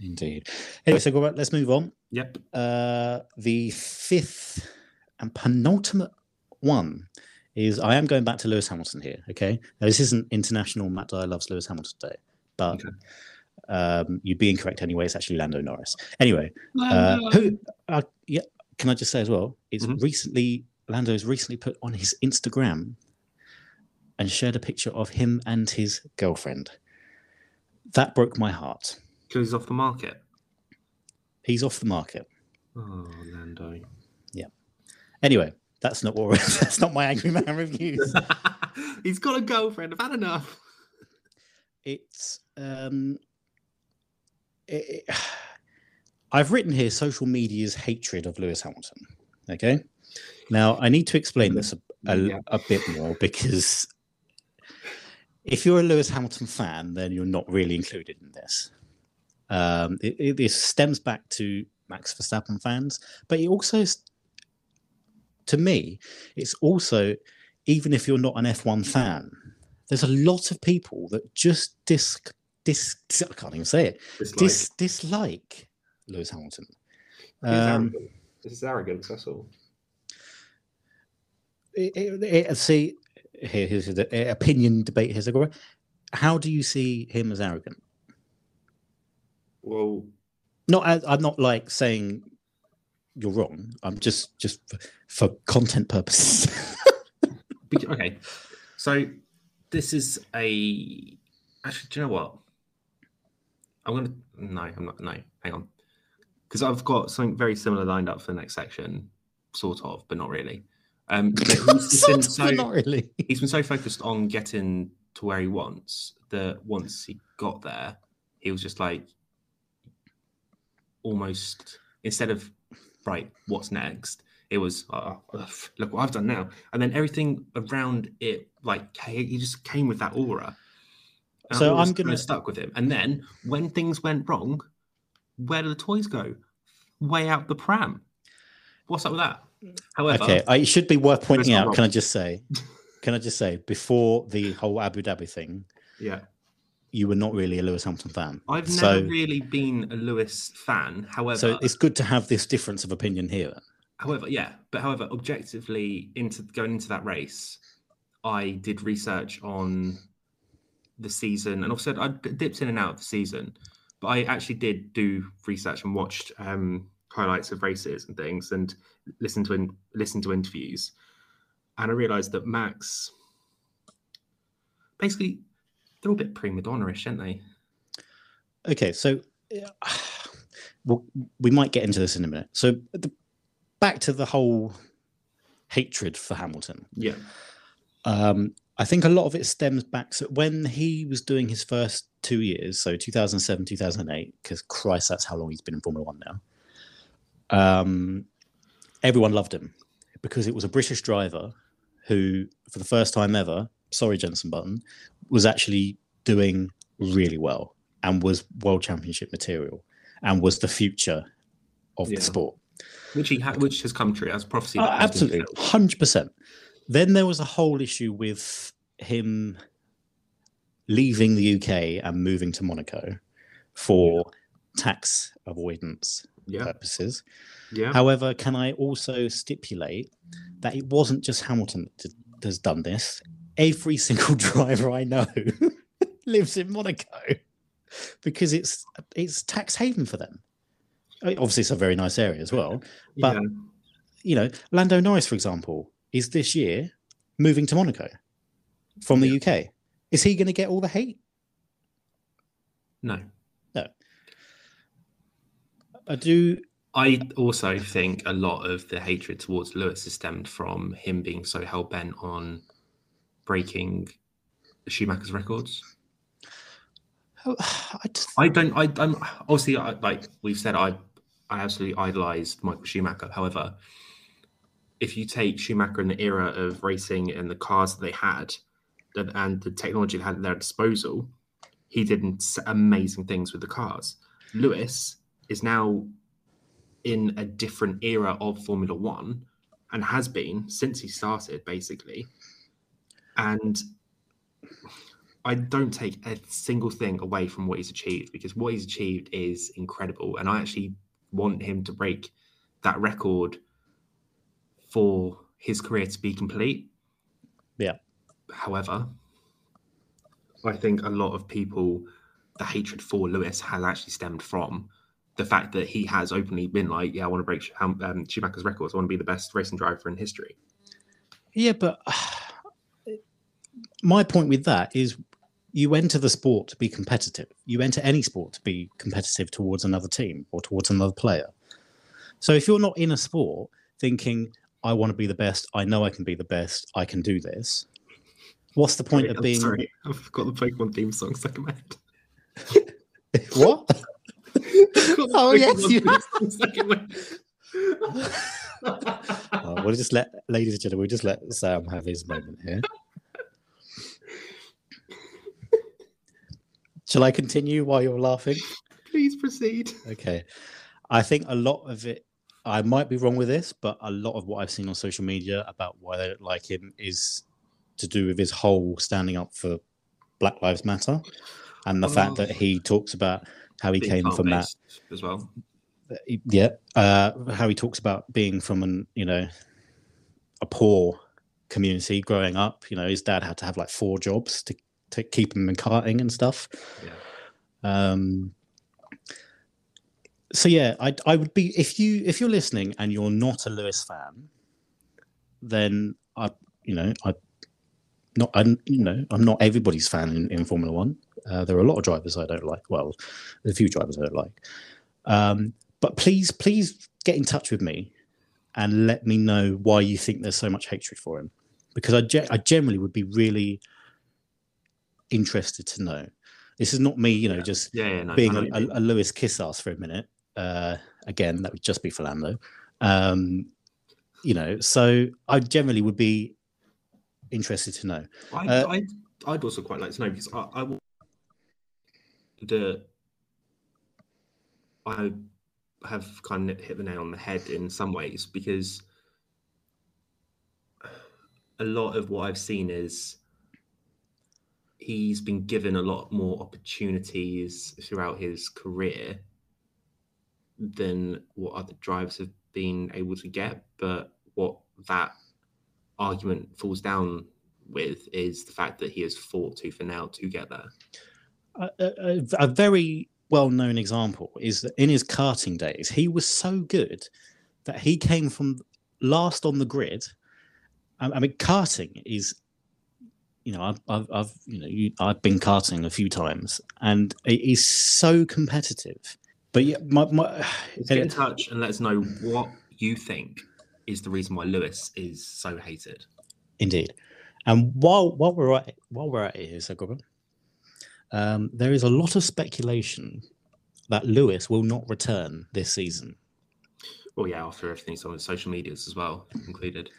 Indeed. Anyway, so let's move on. Yep. Uh, the fifth and penultimate one is I am going back to Lewis Hamilton here. Okay. Now, this isn't International Matt Dyer Loves Lewis Hamilton Day, but Okay. um, you'd be incorrect anyway. It's actually Lando Norris. Anyway, uh, who, uh, yeah, can I just say as well? It's Mhm. recently Lando's recently put on his Instagram and shared a picture of him and his girlfriend. That broke my heart. Because he's off the market. He's off the market. Oh, Lando. Yeah. Anyway, that's not what (laughs) that's not my angry man reviews. (laughs) he's got a girlfriend. I've had enough. It's um, it, it- (sighs) I've written here social media's hatred of Lewis Hamilton. Okay, now I need to explain this a, a, Yeah. a bit more because if you're a Lewis Hamilton fan, then you're not really included in this. Um, it, it, this stems back to Max Verstappen fans, but it also, to me, it's also even if you're not an F1 fan, there's a lot of people that just dis dis (laughs) I can't even say it It's like, dis dislike Lewis Hamilton. Um. This is arrogance. That's all. it, it- see, here, here's the uh, opinion debate. Here's a. How do you see him as arrogant? Well, Not as I'm not like saying you're wrong. I'm just just for, for content purposes. (laughs) Okay, so this is a. Actually, do you know what? I'm gonna. No, I'm not. No, hang on. Because I've got something very similar lined up for the next section, sort of, but not really. Um, (laughs) he's, been so, not really. he's been so focused on getting to where he wants that once he got there, he was just like almost instead of right, what's next? It was ugh, look what I've done now, and then everything around it, like he just came with that aura. And So I'm gonna- stuck with him. And then when things went wrong, where do the toys go? Way out the pram. What's up with that? However, Okay, I, it should be worth pointing out. Can I just say? Can I just say before the whole Abu Dhabi thing, yeah, you were not really a Lewis Hamilton fan. I've so, never really been a Lewis fan. However, so it's good to have this difference of opinion here. However, yeah, but however, objectively, into going into that race, I did research on the season, and also I dipped in and out of the season, but I actually did do research and watched um, highlights of races and things, and listen to in, listened to interviews, and I realised that Max, basically, they're all a bit prima donna-ish, aren't they? Okay, so yeah, (sighs) well, we might get into this in a minute. So the, back to the whole hatred for Hamilton. Yeah, Um, I think a lot of it stems back to when he was doing his first two years, so 2007, 2008, because Christ, that's how long he's been in Formula One now. Um, everyone loved him because it was a British driver who, for the first time ever, sorry, Jenson Button, was actually doing really well and was world championship material and was the future of Yeah. the sport. which he ha- which has come true as prophecy. Oh, been absolutely, hundred percent. Then there was a whole issue with him leaving the UK and moving to Monaco for tax avoidance Yeah, purposes. yeah. However, can I also stipulate that it wasn't just Hamilton that has done this? Every (laughs) single driver I know (laughs) lives in Monaco (laughs) because it's it's tax haven for them. Obviously, it's a very nice area as well but- yeah. you know, Lando Norris, for example, is this year moving to Monaco from the UK. Is he going to get all the hate? no. I do. I also think a lot of the hatred towards Lewis is stemmed from him being so hell bent on breaking Schumacher's records. (sighs) I just, I don't. I, I'm obviously I, like we've said. I I absolutely idolized Michael Schumacher. However, if you take Schumacher in the era of racing and the cars that they had, and, and the technology they had at their disposal, he did amazing things with the cars. Lewis is now in a different era of Formula One and has been since he started, basically. And I don't take a single thing away from what he's achieved because what he's achieved is incredible. And I actually want him to break that record for his career to be complete. Yeah. However, I think a lot of people, the hatred for Lewis has actually stemmed from the fact that he has openly been like, yeah, I want to break um, um, Schumacher's records. I want to be the best racing driver in history. yeah, but my point with that is you enter the sport to be competitive. You enter any sport to be competitive towards another team or towards another player. So if you're not in a sport thinking, I want to be the best, I know I can be the best, I can do this, what's the point Sorry, of I'm being. sorry, (laughs) I've got the Pokemon theme song stuck in my head. What? (laughs) Oh, yes, you (laughs) Oh, (laughs) we'll just let, ladies and gentlemen, we'll just let Sam have his moment here. Shall I continue while you're laughing? Please proceed. Okay. I think a lot of it, I might be wrong with this, but a lot of what I've seen on social media about why they don't like him is to do with his whole standing up for Black Lives Matter and the fact Oh. that he talks about how he came from that as well. yeah uh how he talks about being from an you know a poor community growing up you know his dad had to have like four jobs to to keep him in karting and stuff Yeah. um so yeah i i would be if you if you're listening and you're not a lewis fan then i you know i not i'm you know i'm not everybody's fan in, in formula one uh, there are a lot of drivers i don't like well there's a few drivers i don't like um but please please get in touch with me and let me know why you think there's so much hatred for him because i, ge- I generally would be really interested to know this is not me you know Yeah. just Yeah, yeah, no, being a, know what you a, a Lewis kiss ass for a minute. Uh, again, that would just be for Lando. Um, you know, so I generally would be interested to know. I, uh, I, I'd also quite like to know because I, I will- the I have kind of hit the nail on the head in some ways because a lot of what I've seen is he's been given a lot more opportunities throughout his career than what other drivers have been able to get. But what that argument falls down with is the fact that he has fought tooth and nail to get there. A, a, a very well known example is that in his karting days, he was so good that he came from last on the grid. I, I mean, karting is, you know, I've, I've, I've you know, you, I've been karting a few times, and it is so competitive. But yeah, my, my get in (sighs) touch and let us know what you think is the reason why Lewis is so hated. Indeed. And while while we're at while we're at it here, Sagoba, um, there is a lot of speculation that Lewis will not return this season. Well, yeah, after everything's on social medias as well included.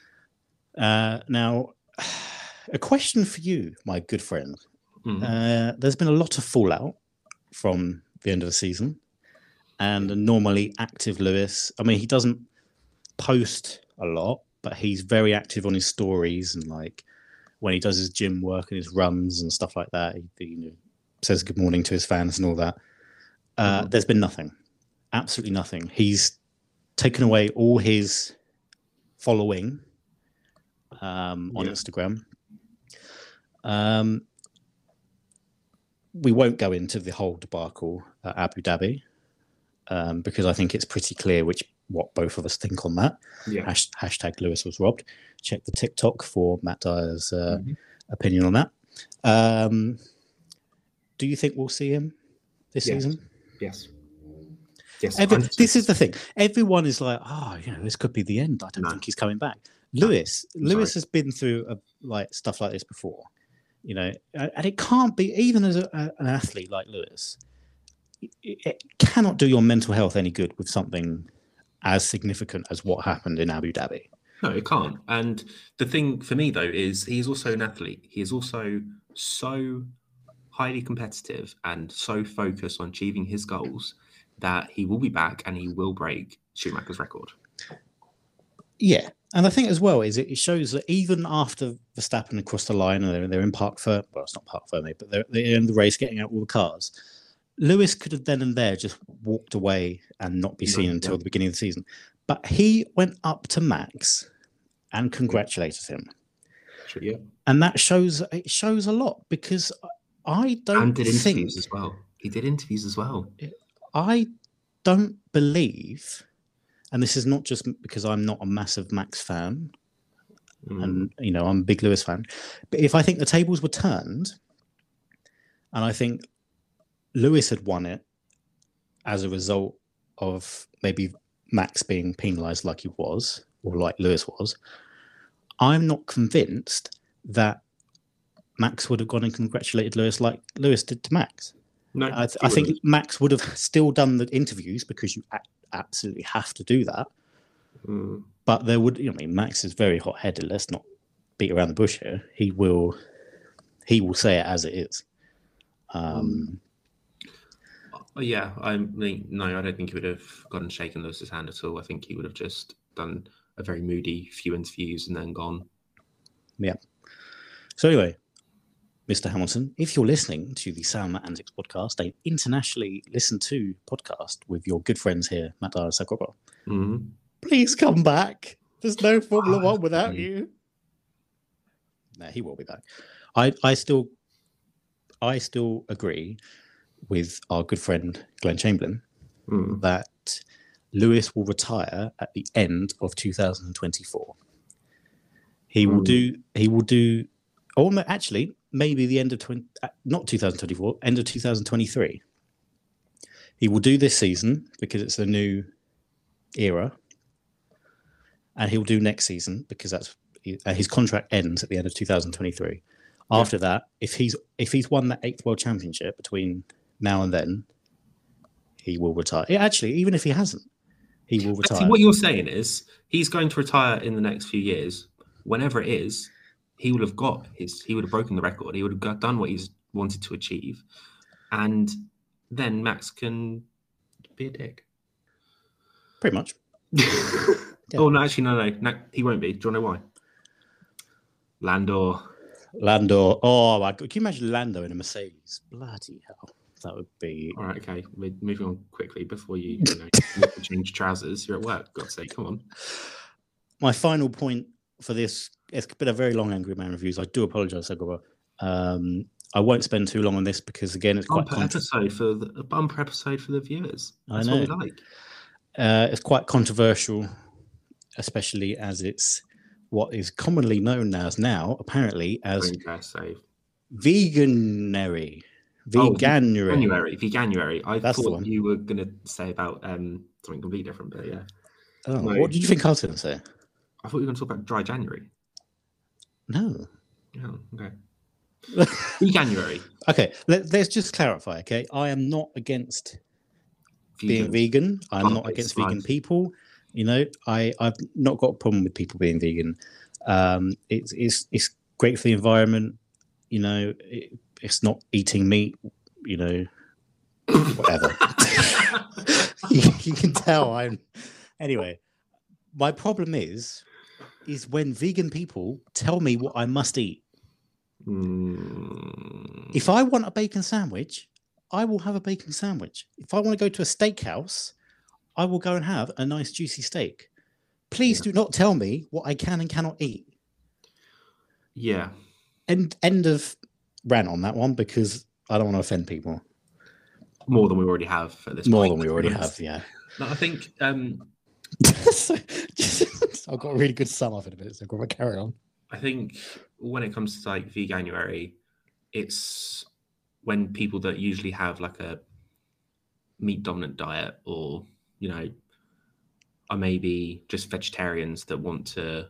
Uh, now, (sighs) a question for you, my good friend. Mhm. Uh, there's been a lot of fallout from the end of the season, and a normally active Lewis. I mean, he doesn't post a lot, but he's very active on his stories and like when he does his gym work and his runs and stuff like that. He, you know, says good morning to his fans and all that. Uh, Mhm. There's been nothing, absolutely nothing. He's taken away all his following um, on Yeah. Instagram. Um, we won't go into the whole debacle at Abu Dhabi um, because I think it's pretty clear which what both of us think on that. Yeah. Hash, hashtag Lewis was robbed. Check the TikTok for Matt Dyer's uh, Mhm. opinion on that. Um, do you think we'll see him this Yes. season? Yes. Yes. Every, this is the thing. Everyone is like, oh, you know, this could be the end. I don't No. think he's coming back. Lewis, I'm Lewis sorry. has been through a, like stuff like this before, you know, and it can't be even as a, an athlete like Lewis. It, it cannot do your mental health any good with something as significant as what happened in Abu Dhabi. No, it can't. And the thing for me though is he's also an athlete. He is also so highly competitive and so focused on achieving his goals that he will be back and he will break Schumacher's record. Yeah, and I think as well is it, shows that even after Verstappen had crossed the line and they're, they're in Park Fer, well, it's not Parc Fermé, but they're, they're in the race, getting out all the cars. Lewis could have then and there just walked away and not be seen until the beginning of the season, but he went up to Max and congratulated him, yeah. and that shows it shows a lot because I don't And did think interviews as well. He did interviews as well. I don't believe, and this is not just because I'm not a massive Max fan, Mm. and you know I'm a big Lewis fan. But if I think the tables were turned, and I think Lewis had won it as a result of maybe Max being penalised like he was, or like Lewis was, I'm not convinced that Max would have gone and congratulated Lewis like Lewis did to Max. no, I, th- I think. Max would have still done the interviews because you a- absolutely have to do that. Mm. But there would, I mean, Max is very hot headed. Let's not beat around the bush here. He will, he will say it as it is. Um, Oh, yeah, I mean, no, I don't think he would have gone and shaken Lewis's hand at all. I think he would have just done a very moody few interviews and then gone. Yeah. So anyway, Mr. Hamilton, if you're listening to the Matt Antics podcast, a internationally listened to podcast with your good friends here, Matt Dyer and Sakoba, Mhm. please come back. There's no Formula One without you. No, he will be back. I, I still, I still agree with our good friend Glenn Chamberlain Mm. that Lewis will retire at the end of 2024. He will Mm. do. He will do. Ma- actually, maybe the end of 20, uh, not 2024, end of 2023. He will do this season because it's a new era, and he'll do next season because that's uh, his contract ends at the end of 2023. Yeah. After that, if he's if he's won that eighth world championship between now and then, he will retire. Actually, even if he hasn't, he will retire. think what you're saying is he's going to retire in the next few years. Whenever it is, he would have got his. He would have broken the record. He would have got, done what he's wanted to achieve, and then Max can be a dick. Pretty much. (laughs) Oh no, actually, no, no, no, he won't be. Do you know why? Lando. Lando. Oh my god! Can you imagine Lando in a Mercedes? Bloody hell! That would be. All right, okay. We're moving on quickly before you, you know, (laughs) change trousers. You're at work. God's sake, come on. My final point for this. It's been a very long Angry Man reviews. I do apologise, Agoba. Um, I won't spend too long on this because again, it's quite Bumper contr- episode for the a bumper episode for the viewers. I That's what we know. like. uh, it's quite controversial, especially as it's what is commonly known as now, apparently, as Dreamcast save. veganary. Oh, Veganuary. January, January. I That's thought you were going to say about um, something completely different, but yeah. Oh, No. What did you think I was going to say? I thought you were going to talk about dry January. No. Yeah, okay. (laughs) January. Okay, let, let's just clarify. Okay, I am not against being vegan. I'm Oh, not against vegan people. You know, I I've not got a problem with people being vegan. Um, it's it's it's great for the environment. You know, it, it's not eating meat. You know, whatever. you, (laughs) (laughs) you can tell I'm. Anyway, my problem is, is when vegan people tell me what I must eat. Mm, If I want a bacon sandwich, I will have a bacon sandwich. If I want to go to a steakhouse, I will go and have a nice juicy steak. Please Yeah. do not tell me what I can and cannot eat. yeah. End end of rant on that one because I don't want to offend people More than we already have at this more point. than we already have. Yeah. No, I think um, (laughs) so, I've got a really good sum up in a minute, so go on, carry on. I think when it comes to like veganuary, it's when people that usually have like a meat dominant diet or, you know, are maybe just vegetarians that want to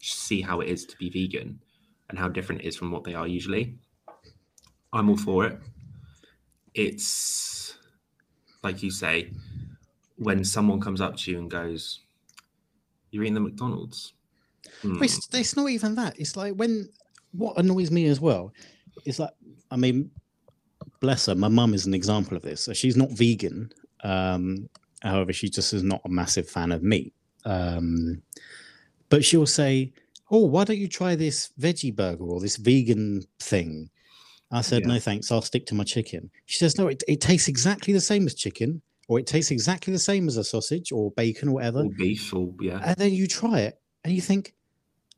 see how it is to be vegan and how different it is from what they are usually. I'm all for it. It's like you say, when someone comes up to you and goes, You're eating the McDonald's. But It's, it's not even that. It's like when what annoys me as well is like, I mean, bless her, my mum is an example of this. So she's not vegan. Um, however, she just is not a massive fan of meat. Um, but she'll say, Oh, why don't you try this veggie burger or this vegan thing? I said, Yeah. No, thanks. I'll stick to my chicken. She says, No, it, it tastes exactly the same as chicken, or it tastes exactly the same as a sausage or bacon or whatever or beef or yeah. and then you try it and you think,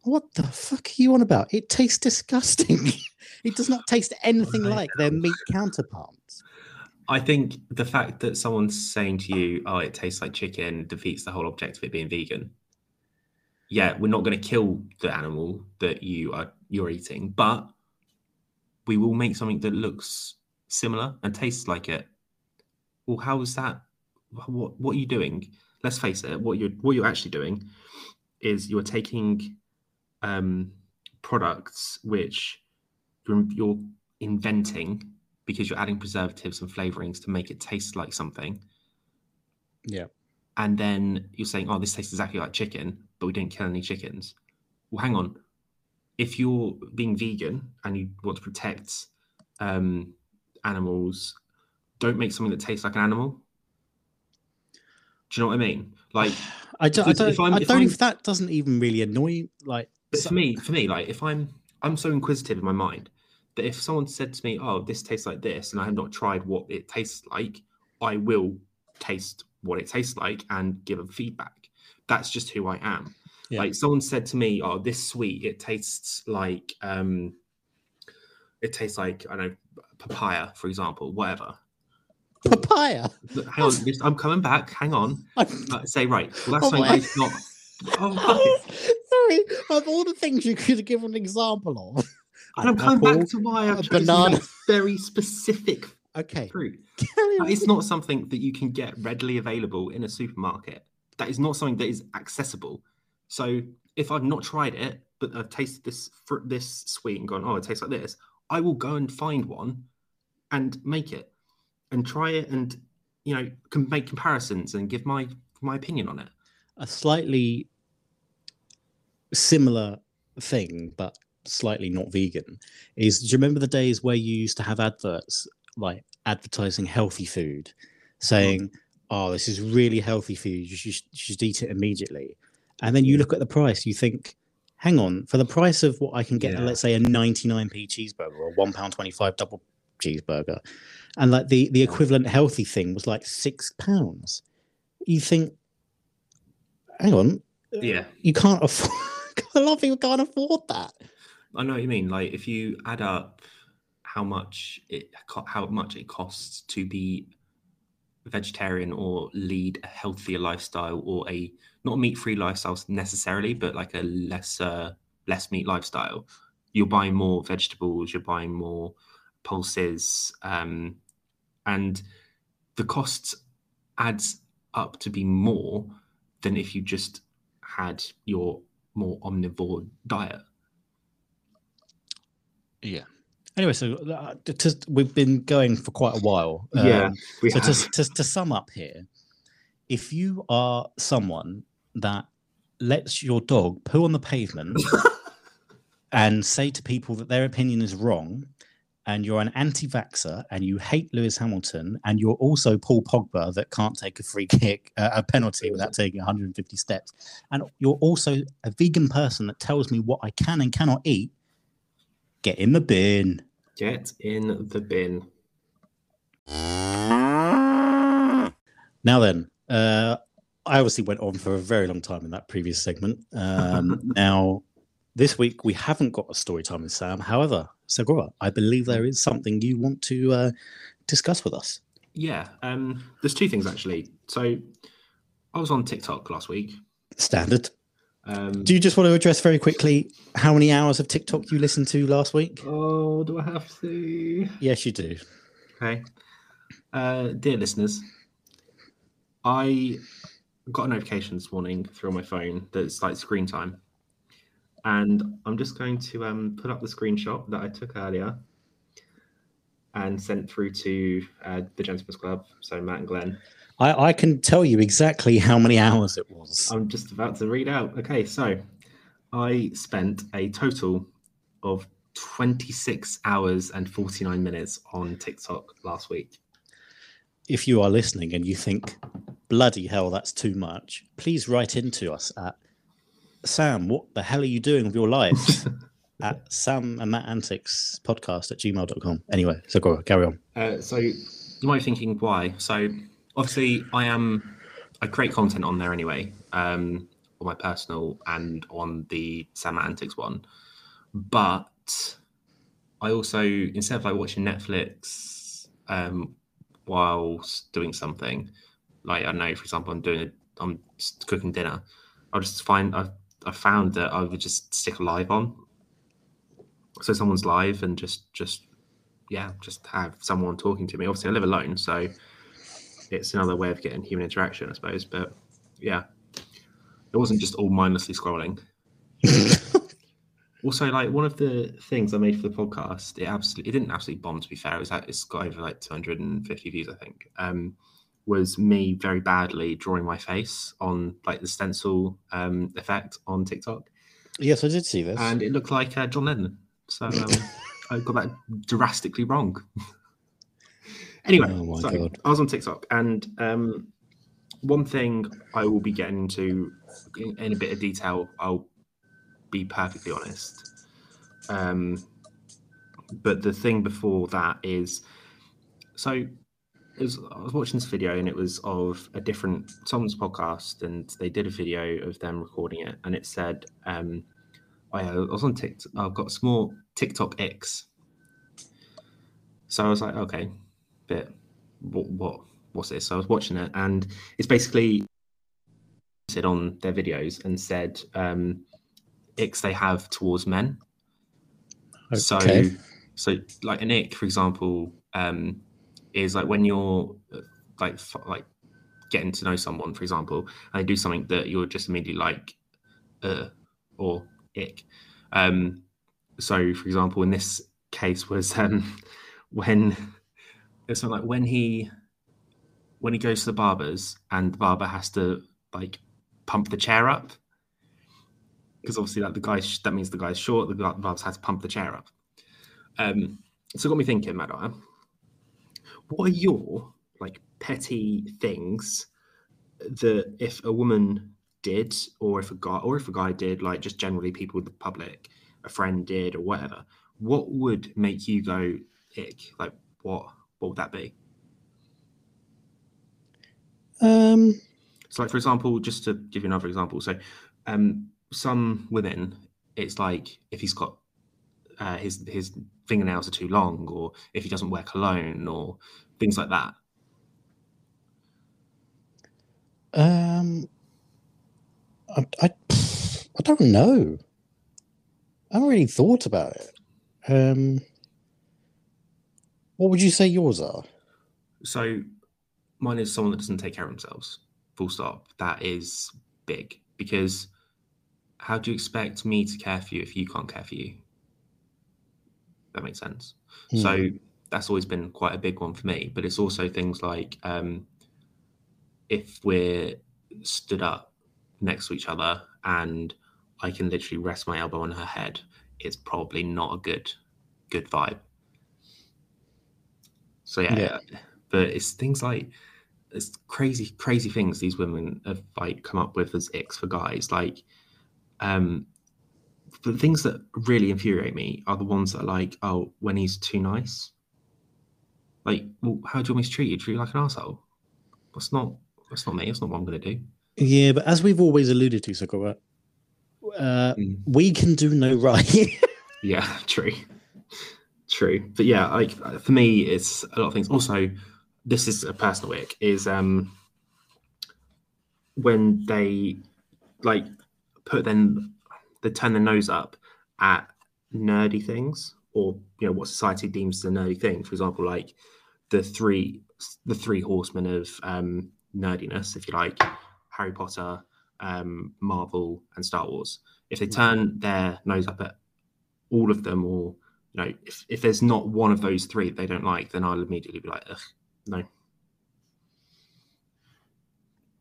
what the fuck are you on about? It tastes disgusting. (laughs) it does not taste anything I like their meat counterparts. I think the fact that someone's saying to you, "Oh, it tastes like chicken," defeats the whole object of it being vegan. Yeah, we're not going to kill the animal that you are you're eating, but we will make something that looks similar and tastes like it. Well, how is that? What what are you doing? Let's face it. What you're what you're actually doing is you're taking um, products which you're, you're inventing because you're adding preservatives and flavorings to make it taste like something. Yeah. And then you're saying, oh, this tastes exactly like chicken, but we didn't kill any chickens. Well, hang on. If you're being vegan and you want to protect um, animals, don't make something that tastes like an animal. Do you know what I mean? Like, (sighs) I don't, I If- don't, I don't if that doesn't even really annoy like But so- for me, for me, like if I'm I'm so inquisitive in my mind that if someone said to me, "Oh, this tastes like this," and I have not tried what it tastes like, I will taste what it tastes like and give a feedback. That's just who I am. Yeah. Like someone said to me, "Oh, this sweet, it tastes like um, it tastes like I don't know papaya, for example, whatever." Papaya. Hang on, just- I'm coming back. Hang on. Uh, say right. Well, that's Oh something that's not. Oh. (laughs) Sorry, of all the things you could give an example of. And I'm coming back to why I've chosen banana. very specific Okay, fruit. on. Not something that you can get readily available in a supermarket. That is not something that is accessible. So if I've not tried it, but I've tasted this fruit, this sweet and gone, oh, it tastes like this, I will go and find one and make it and try it and you know can make comparisons and give my my opinion on it. a slightly similar thing, but slightly not vegan, is do you remember the days where you used to have adverts like advertising healthy food, saying, mm. "Oh, this is really healthy food. You should, you should eat it immediately," and then you look at the price, you think, hang on, for the price of what I can get, Yeah. let's say a 99p cheeseburger or one pound 25 double cheeseburger, and like the the equivalent healthy thing was like six pounds. You think, hang on, Yeah, you can't afford. (laughs) a lot of people can't afford that. I know what you mean. Like if you add up how much it how much it costs to be vegetarian or lead a healthier lifestyle or a not meat free lifestyle necessarily, but like a lesser less meat lifestyle, you're buying more vegetables, you're buying more pulses, um, and the costs adds up to be more than if you just had your more omnivore diet. Yeah. Anyway, so uh, to, we've been going for quite a while. Yeah, Um, we so to, to, to sum up here, if you are someone that lets your dog poo on the pavement (laughs) and say to people that their opinion is wrong, and you're an anti-vaxxer and you hate Lewis Hamilton, and you're also Paul Pogba that can't take a free (laughs) kick, uh, a penalty without taking 150 steps, and you're also a vegan person that tells me what I can and cannot eat, get in the bin. Get in the bin. Now then, uh, I obviously went on for a very long time in that previous segment. Um, (laughs) now, this week we haven't got a story time with Sam. However, Segura, I believe there is something you want to uh, discuss with us. Yeah, um, there's two things actually. So I was on TikTok last week. Standard. Um, Do you just want to address very quickly how many hours of TikTok you listened to last week? oh, do I have to? Yes, you do. Okay. Uh, dear listeners, I got a notification this morning through my phone that's like screen time. And I'm just going to um, put up the screenshot that I took earlier and sent through to uh, the Gentlemen's Club, so Matt and Glenn. I, I can tell you exactly how many hours it was. I'm just about to read out. Okay, so I spent a total of 26 hours and 49 minutes on TikTok last week. If you are listening and you think, bloody hell, that's too much, please write into us at Sam, what the hell are you doing with your life? (laughs) at Sam and Matt Antics podcast at gmail.com. Anyway, so go carry on. Uh, so you might be thinking why. So obviously, I am I create content on there anyway, um, on my personal and on the Sam Antics one. But I also instead of like watching Netflix um, whilst doing something, like I don't know, for example, I'm doing a, I'm cooking dinner. I'll just find I've I found that I would just stick live on. So someone's live and just just yeah, just have someone talking to me. Obviously, I live alone, so it's another way of getting human interaction, I suppose. But yeah, it wasn't just all mindlessly scrolling. (laughs) also, like one of the things I made for the podcast, it absolutely it didn't absolutely bomb. To be fair, it was at- it's got over like 250 views, I think. Um, was me very badly drawing my face on like the stencil um, effect on TikTok, yes, I did see this. and it looked like uh, John Lennon. So um, (laughs) I got that drastically wrong. (laughs) anyway, Oh so. I was on TikTok, and um, one thing I will be getting into in, in a bit of detail. I'll be perfectly honest. Um, but the thing before that is, so it was, I was watching this video, and it was of a different someone's podcast, and they did a video of them recording it, and it said. Um, I, uh, I was on TikTok. I've got a small TikTok X. So I was like, okay, but what, what what's this? So I was watching it, and it's basically said on their videos and said um, icks they have towards men. So Okay. so like an ick, for example, um, is like when you're uh, like like getting to know someone, for example, and they do something that you're just immediately like, uh, or ick. Um, so, for example, in this case, was um, (laughs) when it's like when he when he goes to the barbers and the barber has to like pump the chair up because obviously like the guy that means the guy's short. The bar- barber's has to pump the chair up. Um, so it got me thinking, Madonna, what are your like petty things that if a woman did, or if a guy, or if a guy did, like just generally people the public, a friend did, or whatever, what would make you go ick? Like what? What would that be? Um, So, like for example, just to give you another example, so um, some women, it's like if he's got uh, his his fingernails are too long, or if he doesn't wear cologne, or things like that. um, I, I, I don't know. I haven't really thought about it. Um, what would you say yours are? So, mine is someone that doesn't take care of themselves. Full stop. That is big because how do you expect me to care for you if you can't care for you? That makes sense. So Hmm. that's always been quite a big one for me. But it's also things like um, if we're stood up next to each other and I can literally rest my elbow on her head, it's probably not a good good vibe. So yeah, Yeah. but it's things like it's crazy, crazy things these women have like come up with as icks for guys. Like, um, the things that really infuriate me are the ones that are like, oh, when he's too nice. Like, well, how do you want me to treat you? Treat you like an asshole? That's not. That's not me. That's not what I'm going to do. Yeah, but as we've always alluded to, Sakura, uh, we can do no right. (laughs) Yeah, true, true. But yeah, like for me, it's a lot of things. Also, this is a personal ick. Is um when they like put then they turn their nose up at nerdy things or you know what society deems a nerdy thing. For example, like the three the three horsemen of um, nerdiness, if you like, Harry Potter, um, Marvel, and Star Wars. If they turn their nose up at all of them, or you know, if, if there's not one of those three that they don't like, then I'll immediately be like, Ugh, no.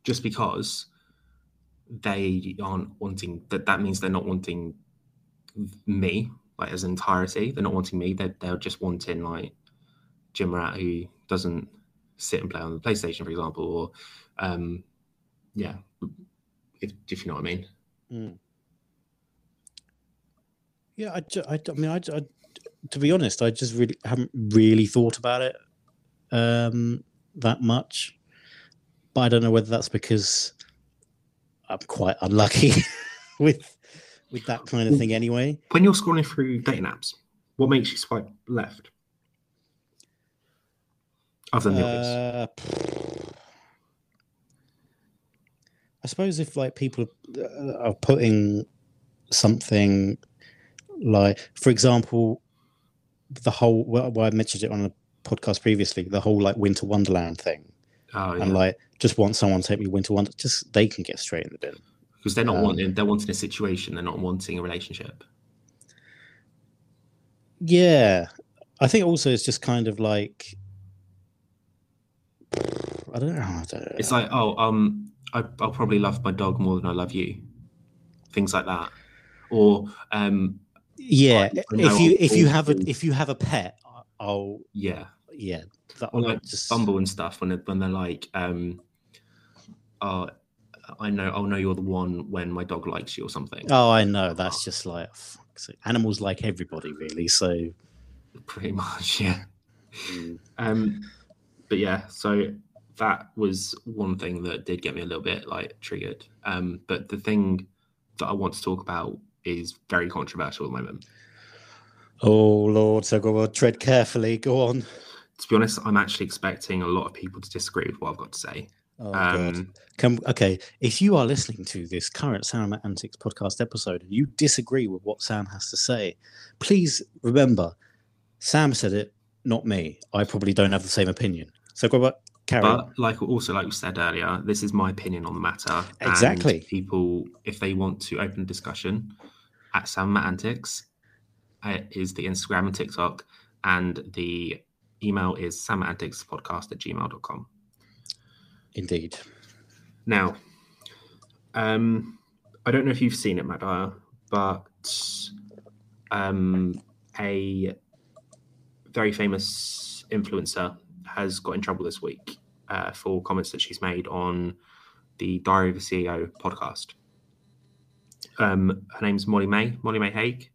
Just because they aren't wanting that, that means they're not wanting me, like as entirety. They're not wanting me. They're, they're just wanting like gym rat who doesn't sit and play on the PlayStation, for example, or um, yeah, if, if you know what I mean. Mm. Yeah, I, I, I mean, I, I, to be honest, I just really haven't really thought about it um, that much. But I don't know whether that's because I'm quite unlucky (laughs) with with that kind of thing anyway. When you're scrolling through dating apps, what makes you swipe left? Other than the. Uh, I suppose if like people are putting something like, for example, the whole well, well, I mentioned it on a podcast previously, the whole like Winter Wonderland thing, Oh, yeah. and like just want someone to take me Winter Wonder, just they can get straight in the bin. because they're not um, wanting they're wanting a situation they're not wanting a relationship Yeah, I think also it's just kind of like I don't know. I don't know. it's like oh um I, i'll probably love my dog more than i love you things like that or um yeah, if you if you have a if you have a pet, I'll yeah yeah that or I'll like just Bumble and stuff when they're, when they're like um oh i know i'll know you're the one when my dog likes you or something Oh, I know. That's just like fuck's animals like everybody, really. So (laughs) pretty much yeah um but yeah so that was one thing that did get me a little bit like triggered um but the thing that i want to talk about is very controversial at the moment oh lord, so go tread carefully. Go on. To be honest i'm actually expecting a lot of people to disagree with what i've got to say Oh um Come, okay, if you are listening to this current Sam Antics podcast episode and you disagree with what Sam has to say, please remember, Sam said it, not me. I probably don't have the same opinion. So go back, carry on. but like also like we said earlier this is my opinion on the matter and Exactly. people if they want to open a discussion at sam antics uh, is the instagram and tiktok and the email is samanticspodcast at gmail.com Indeed. now um i don't know if you've seen it matt but um a very famous influencer has got in trouble this week uh, for comments that she's made on the Diary of a CEO podcast. Um, her name's Molly-Mae, Molly May Hague.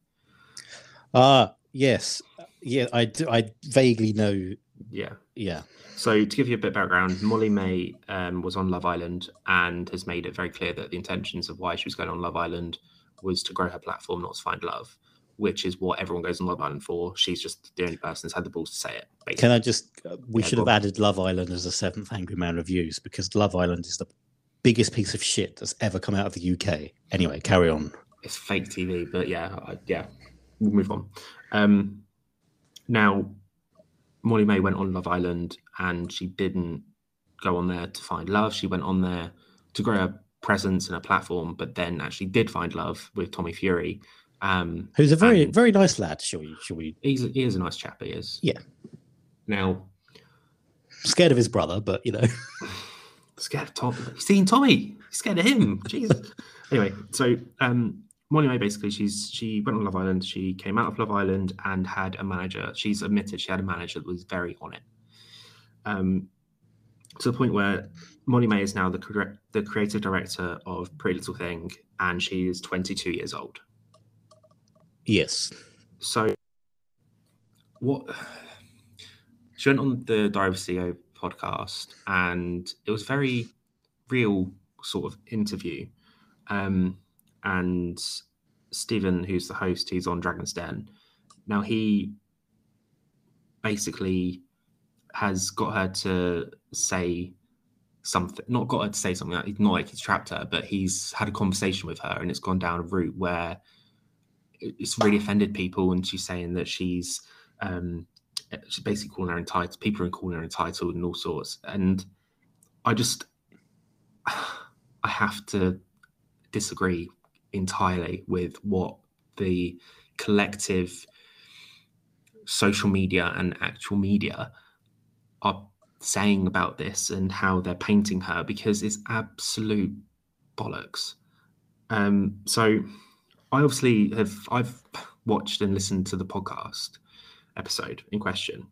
Ah, yes, yeah, I do. I vaguely know. Yeah. Yeah, So to give you a bit of background, Molly-Mae um, was on Love Island and has made it very clear that the intentions of why she was going on Love Island was to grow her platform, not to find love, which is what everyone goes on Love Island for. She's just the only person that's had the balls to say it. Basically. can I just? We Yeah, should have on. added Love Island as a seventh Angry Man reviews because Love Island is the biggest piece of shit that's ever come out of the UK. Anyway, carry on. it's fake TV, but yeah, I, yeah, we'll move on. Um, now, Molly-Mae went on Love Island and she didn't go on there to find love. She went on there to grow her presence and her platform, but then actually did find love with Tommy Fury. Um, Who's a very, very nice lad. Shall we? Shall we? he's he is a nice chap. He is. Yeah. Now, Scared of his brother, but you know. (laughs) scared of Tom. You've seen Tommy. Scared of him. Jesus. anyway, so um, Molly-Mae basically, she's she went on Love Island. She came out of Love Island and had a manager. She's admitted she had a manager that was very on it. Um, to the point where Molly-Mae is now the the creative director of Pretty Little Thing, and she is 22 years old. yes. So, what she went on the Diary of CEO podcast, and it was a very real sort of interview. Um, and Steven, who's the host, he's on Dragon's Den. Now he basically has got her to say something, not got her to say something. Like, not like he's trapped her, but he's had a conversation with her, and it's gone down a route where it's really offended people, and she's saying that she's um, she's basically calling her entitled. People are calling her entitled and all sorts. And I just (sighs) I have to disagree entirely with what the collective social media and actual media are saying about this and how they're painting her because it's absolute bollocks. Um, so I obviously have I've watched and listened to the podcast episode in question.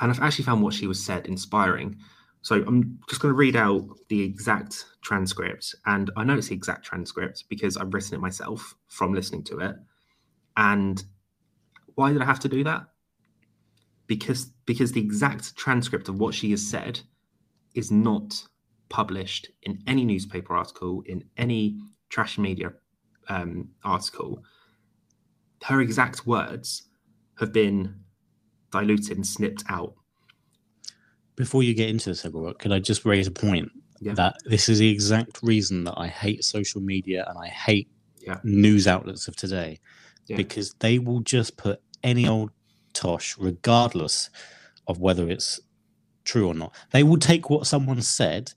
And I've actually found what she was said inspiring. So I'm just going to read out the exact transcript. And I know it's the exact transcript because I've written it myself from listening to it. And why did I have to do that? Because because the exact transcript of what she has said is not published in any newspaper article, in any trash media um, article. Her exact words have been diluted and snipped out. Before you get into this, Edward, could I just raise a point Yeah. that this is the exact reason that I hate social media and I hate Yeah. news outlets of today Yeah. because they will just put any old tosh, regardless of whether it's true or not. They will take what someone said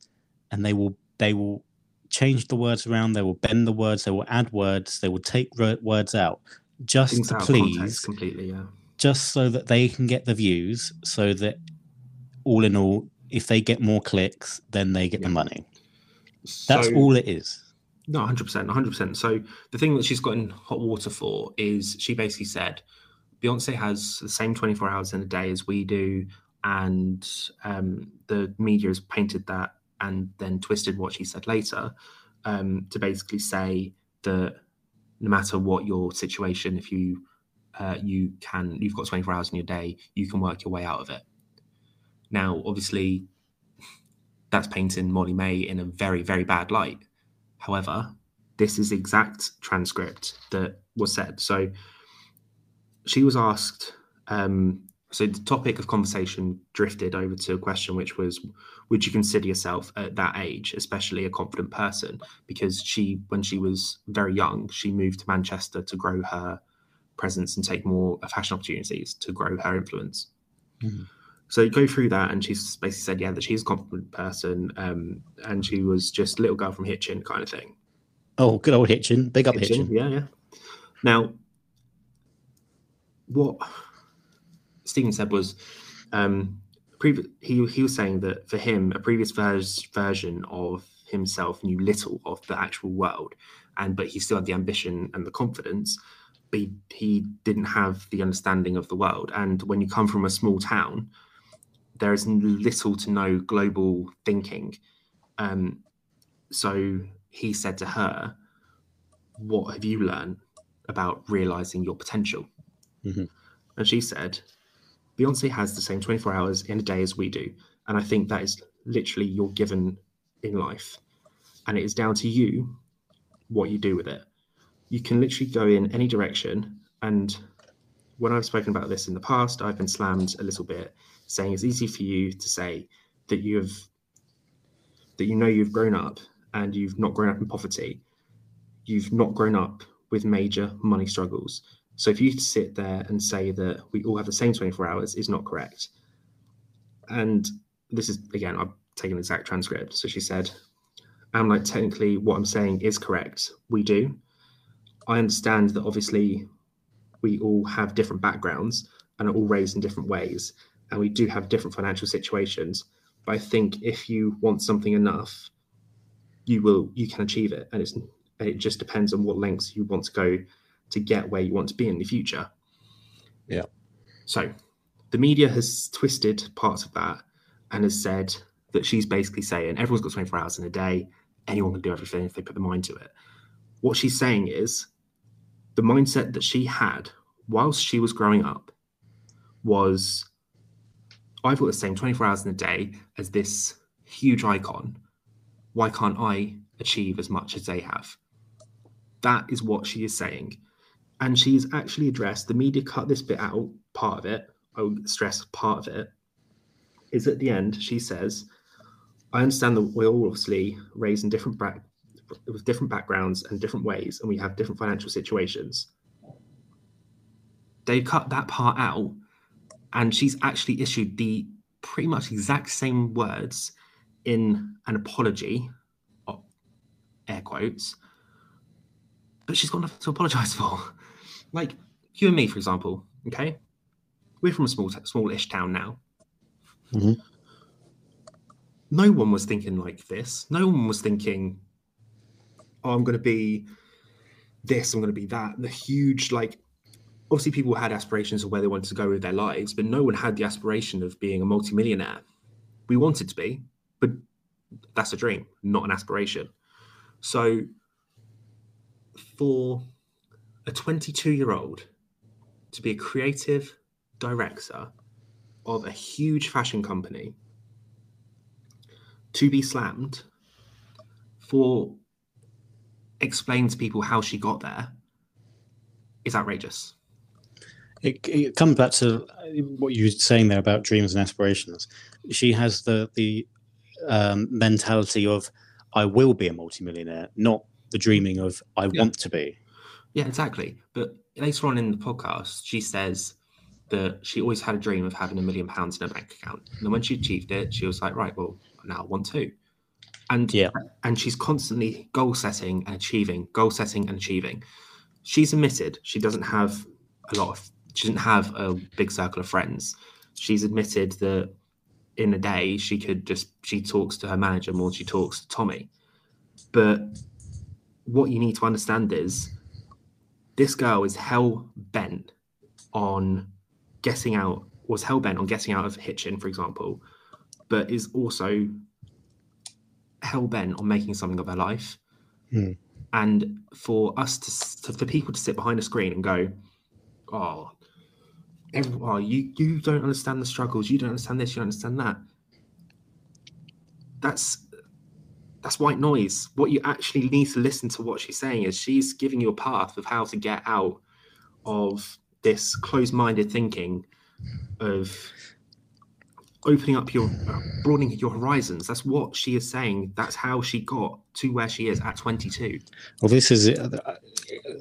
and they will they will change the words around. They will bend the words. They will add words. They will take ro- words out just Things to out please completely. Yeah. just so that they can get the views so that all in all if they get more clicks then they get Yeah. the money that's So- all it is No, 100%. 100%. So the thing that she's got in hot water for is she basically said Beyonce has the same 24 hours in a day as we do. And um, the media has painted that and then twisted what she said later um, to basically say that no matter what your situation, if you uh, you can you've got 24 hours in your day, you can work your way out of it. Now, obviously, that's painting Molly-Mae in a very, very bad light. However, this is the exact transcript that was said. So she was asked. Um, so the topic of conversation drifted over to a question, which was, "Would you consider yourself at that age, especially a confident person?" Because she, when she was very young, she moved to Manchester to grow her presence and take more fashion opportunities to grow her influence. Mhm. So you go through that, and she's basically said, "Yeah, that she's a confident person, um, and she was just little girl from Hitchin kind of thing." oh good old hitchin big up Hitchin, hitchin Yeah, yeah. Now, what Steven said was, um, previ- he he was saying that for him, a previous vers- version of himself knew little of the actual world, and but he still had the ambition and the confidence, but he, he didn't have the understanding of the world. And when you come from a small town, there is little to no global thinking Um, so he said to her, "What have you learned about realizing your potential?" Mhm. And she said, "Beyonce has the same 24 hours in a day as we do, and I think that is literally your given in life, and it is down to you what you do with it. You can literally go in any direction, and when I've spoken about this in the past, I've been slammed a little bit, saying it's easy for you to say that you have that you know you've grown up and you've not grown up in poverty. You've not grown up with major money struggles. So if you sit there and say that we all have the same 24 hours is not correct. And this is again, I've taken the exact transcript. So she said, I'm like, technically what I'm saying is correct. We do. I understand that obviously we all have different backgrounds and are all raised in different ways. And we do have different financial situations. But I think if you want something enough, you will you can achieve it. And it's and it just depends on what lengths you want to go to get where you want to be in the future. Yeah. So the media has twisted parts of that and has said that she's basically saying everyone's got 24 hours in a day, anyone can do everything if they put the mind to it. What she's saying is the mindset that she had whilst she was growing up was I've got the same 24 hours in a day as this huge icon. Why can't I achieve as much as they have? That is what she is saying. And she's actually addressed the media cut this bit out, part of it. I would stress part of it. Is at the end, she says, I understand that we're all obviously raised in different with different backgrounds and different ways, and we have different financial situations. They cut that part out, and she's actually issued the pretty much exact same words in an apology, air quotes, but she's got nothing to apologize (laughs) for. Like you and me, for example, okay? We're from a small, smallish town now. Mhm. No one was thinking like this. No one was thinking, "Oh, I'm going to be this. I'm going to be that." The huge, like, obviously, people had aspirations of where they wanted to go with their lives, but no one had the aspiration of being a multimillionaire. We wanted to be, but that's a dream, not an aspiration. So, for a 22 year old to be a creative director of a huge fashion company to be slammed for explaining to people how she got there is outrageous. It, it comes back to what you were saying there about dreams and aspirations. She has the the um, mentality of "I will be a multimillionaire," not the dreaming of "I Yeah. want to be." Yeah, exactly. But later on in the podcast, she says that she always had a dream of having a million pounds in her bank account. And then when she achieved it, she was like, right, well, now I want two. And Yeah. and she's constantly goal setting and achieving, goal setting and achieving. She's admitted she doesn't have a lot of she doesn't have a big circle of friends. She's admitted that in a day she could just she talks to her manager more than she talks to Tommy. But what you need to understand is this girl is hell bent on getting out was hell bent on getting out of Hitchin, for example, but is also hell bent on making something of her life. Hmm. And for us to, to for people to sit behind a screen and go, oh, every, oh, you you don't understand the struggles, you don't understand this, you don't understand that. That's that's white noise. What you actually need to listen to what she's saying is she's giving you a path of how to get out of this closed-minded thinking of opening up your broadening your horizons that's what she is saying that's how she got to where she is at 22 Well, this is uh,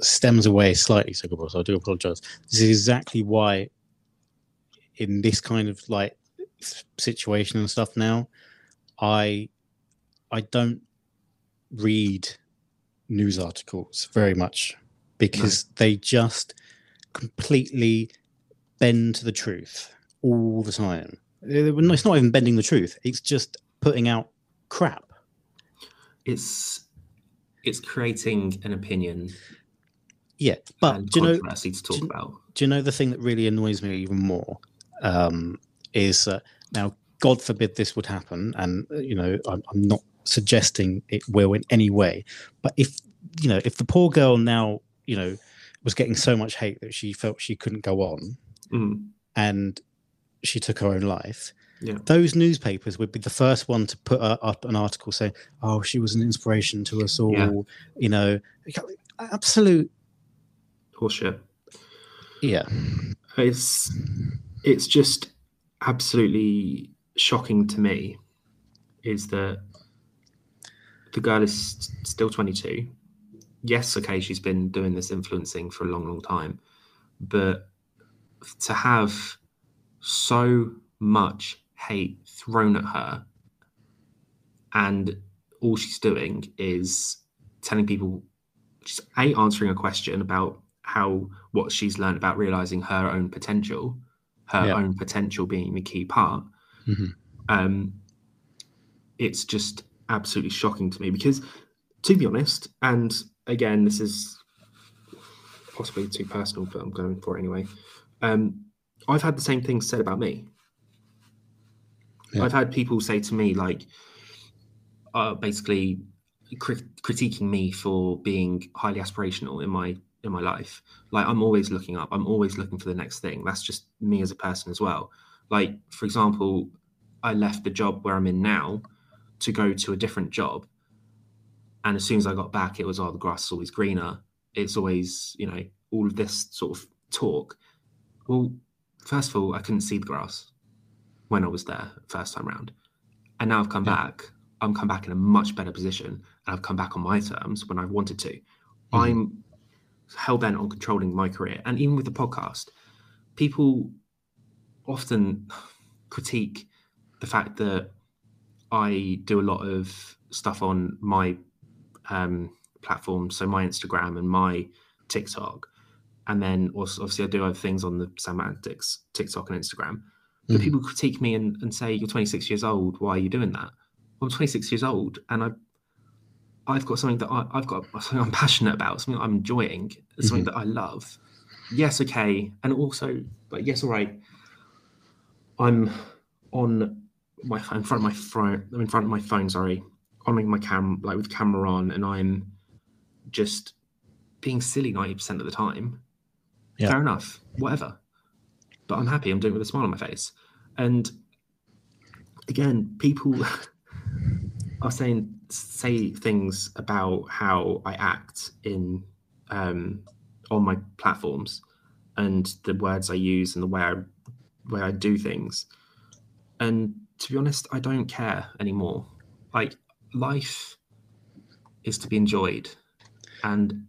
stems away slightly, so I do apologize. This is exactly why, in this kind of like situation and stuff now, I I don't read news articles very much because they just completely bend to the truth all the time. It's not even bending the truth; it's just putting out crap. it's it's creating an opinion Yeah, but do you know? do do you know the thing that really annoys me even more um, is uh, now god forbid this would happen and uh, you know I'm, I'm not suggesting it will in any way. But if you know, if the poor girl now, you know, was getting so much hate that she felt she couldn't go on, Mm. and she took her own life. Yeah. Those newspapers would be the first one to put uh, up an article saying, "Oh, she was an inspiration to us all." Yeah. You know, absolute, Horseshit. yeah, It's it's just absolutely shocking to me is that the girl is still 22. Yes, okay, she's been doing this influencing for a long, long time, but to have so much hate thrown at her and all she's doing is telling people she's a answering a question about how what she's learned about realizing her own potential her Yeah. own potential being the key part Mhm. um it's just absolutely shocking to me because to be honest and again this is possibly too personal but i'm going for it anyway um i've had the same things said about me Yeah. i've had people say to me like uh, basically crit- critiquing me for being highly aspirational in my in my life. Like i'm always looking up. I'm always looking for the next thing. That's just me as a person as well. Like for example i left the job where i'm in now to go to a different job. And as soon as i got back it was oh the grass is always greener. It's always you know all of this sort of talk. Well first of all i couldn't see the grass when i was there first time round. And now i've come Yeah. back i'm come back in a much better position and i've come back on my terms when i've wanted to. Mhm. i'm hell bent on controlling my career. And even with the podcast people often (sighs) critique the fact that i do a lot of stuff on my um, platform so my instagram and my tiktok. And then also obviously i do other things on the semantics tiktok and instagram. But Mhm. people critique me and, and say you're 26 years old. Why are you doing that? Well, i'm 26 years old and i i've got something that I, i've got something i'm passionate about something i'm enjoying something mm-hmm. that i love. Yes okay. And also but yes all right. I'm on my in front of my phone i'm in front of my phone sorry on my cam like with camera on and i'm just being silly 90% of the time. Yeah. fair enough. Whatever. But i'm happy. I'm doing it with a smile on my face. And again people (laughs) are saying say things about how i act in um on my platforms and the words i use and the way i i do things. And to be honest i don't care anymore. Like life is to be enjoyed. And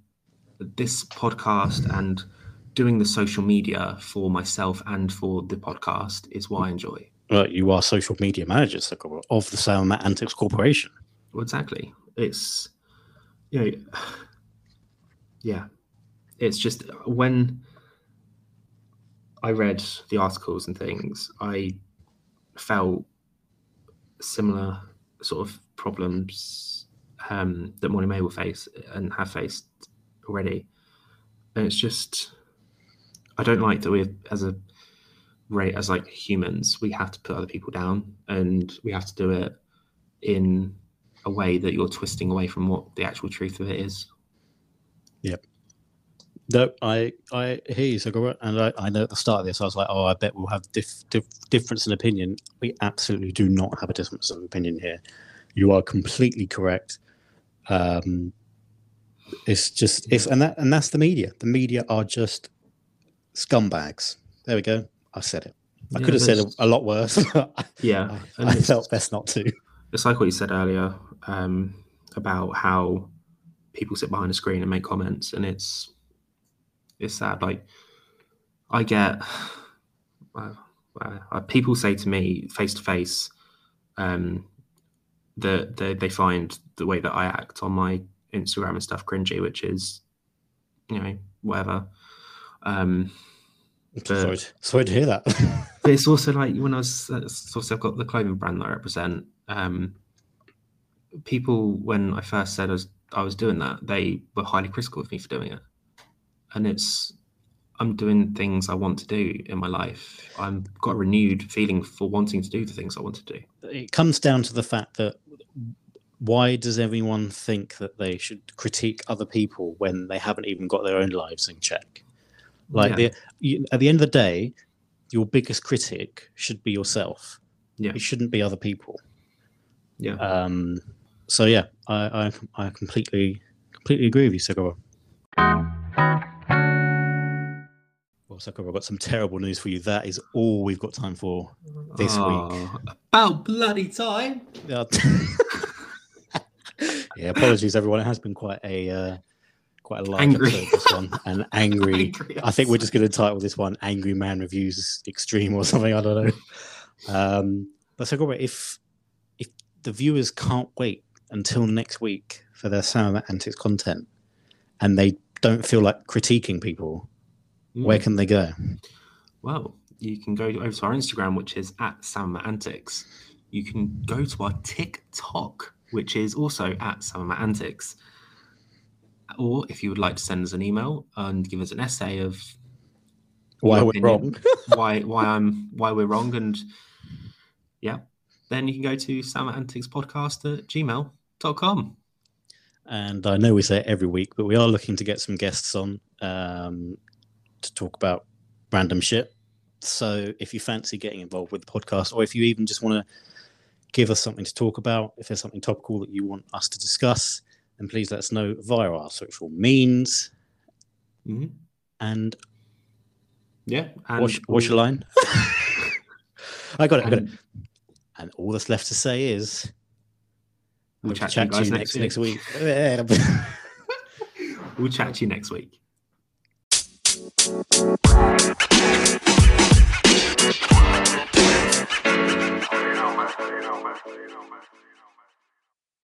this podcast and doing the social media for myself and for the podcast is what i enjoy. Well, you are social media manager of the Sound Antics Corporation. Exactly. It's you know, (sighs) yeah. It's just when I read the articles and things, I felt similar sort of problems um, that Molly-Mae will face and have faced already. And it's just, I don't like that we, as a rate, as like humans, we have to put other people down, and we have to do it in a way that you're twisting away from what the actual truth of it is. Yep. No, I I hear you, Sakura, and I, I know at the start of this I was like, oh, I bet we'll have diff, diff, difference in opinion. We absolutely do not have a difference of opinion here. You are completely correct. Um, it's just it's and that and that's the media. The media are just scumbags. There we go. I said it. I Yeah, could have said a, a lot worse. (laughs) Yeah, I, I felt best not to. it's like what you said earlier um, about how people sit behind a screen and make comments, and it's it's sad. Like I get (sighs) uh, uh, people say to me face to face um, that they, they find the way that I act on my Instagram and stuff cringy, which is you know whatever. Um, Sorry, to- sorry to hear that. (laughs) but it's also like when I was uh, so obviously I've got the clothing brand that I represent. Um, people when I first said I was, I was doing that, they were highly critical of me for doing it, and it's I'm doing things I want to do in my life. I've got a renewed feeling for wanting to do the things I want to do. it comes down to the fact that why does everyone think that they should critique other people when they haven't even got their own lives in check? Like Yeah. the, you, at the end of the day, your biggest critic should be yourself. Yeah. It shouldn't be other people. Yeah. Um, so yeah, I, I I completely completely agree with you, Sakura. Well, Sakura, I've got some terrible news for you. That is all we've got time for this week. Oh, About bloody time. Yeah. (laughs) yeah, apologies everyone. It has been quite a uh, quite a large Angry. episode, this one, and (laughs) angry. Angry I think we're just going to title this one "Angry Man Reviews Extreme" or something. I don't know. (laughs) Um, but Robert, if if the viewers can't wait until next week for their Sam Antics content, and they don't feel like critiquing people, where Mm. can they go? Well, you can go over to our Instagram, which is at Sam Antics. You can go to our TikTok, which is also at Sam Antics. Or if you would like to send us an email and give us an essay of Why we're opinion. wrong? (laughs) why why I'm why we're wrong and yeah, then you can go to Sam Antics Podcast at gmail.com. And I know we say it every week, but we are looking to get some guests on um, to talk about random shit. So if you fancy getting involved with the podcast, or if you even just want to give us something to talk about, if there's something topical that you want us to discuss, then please let us know via our social means. Mhm. And Yeah. And what's, what's your line? (laughs) I got it. I got it. And all that's left to say is We'll to chat to you next next week. next week. (laughs) we'll chat to you next week.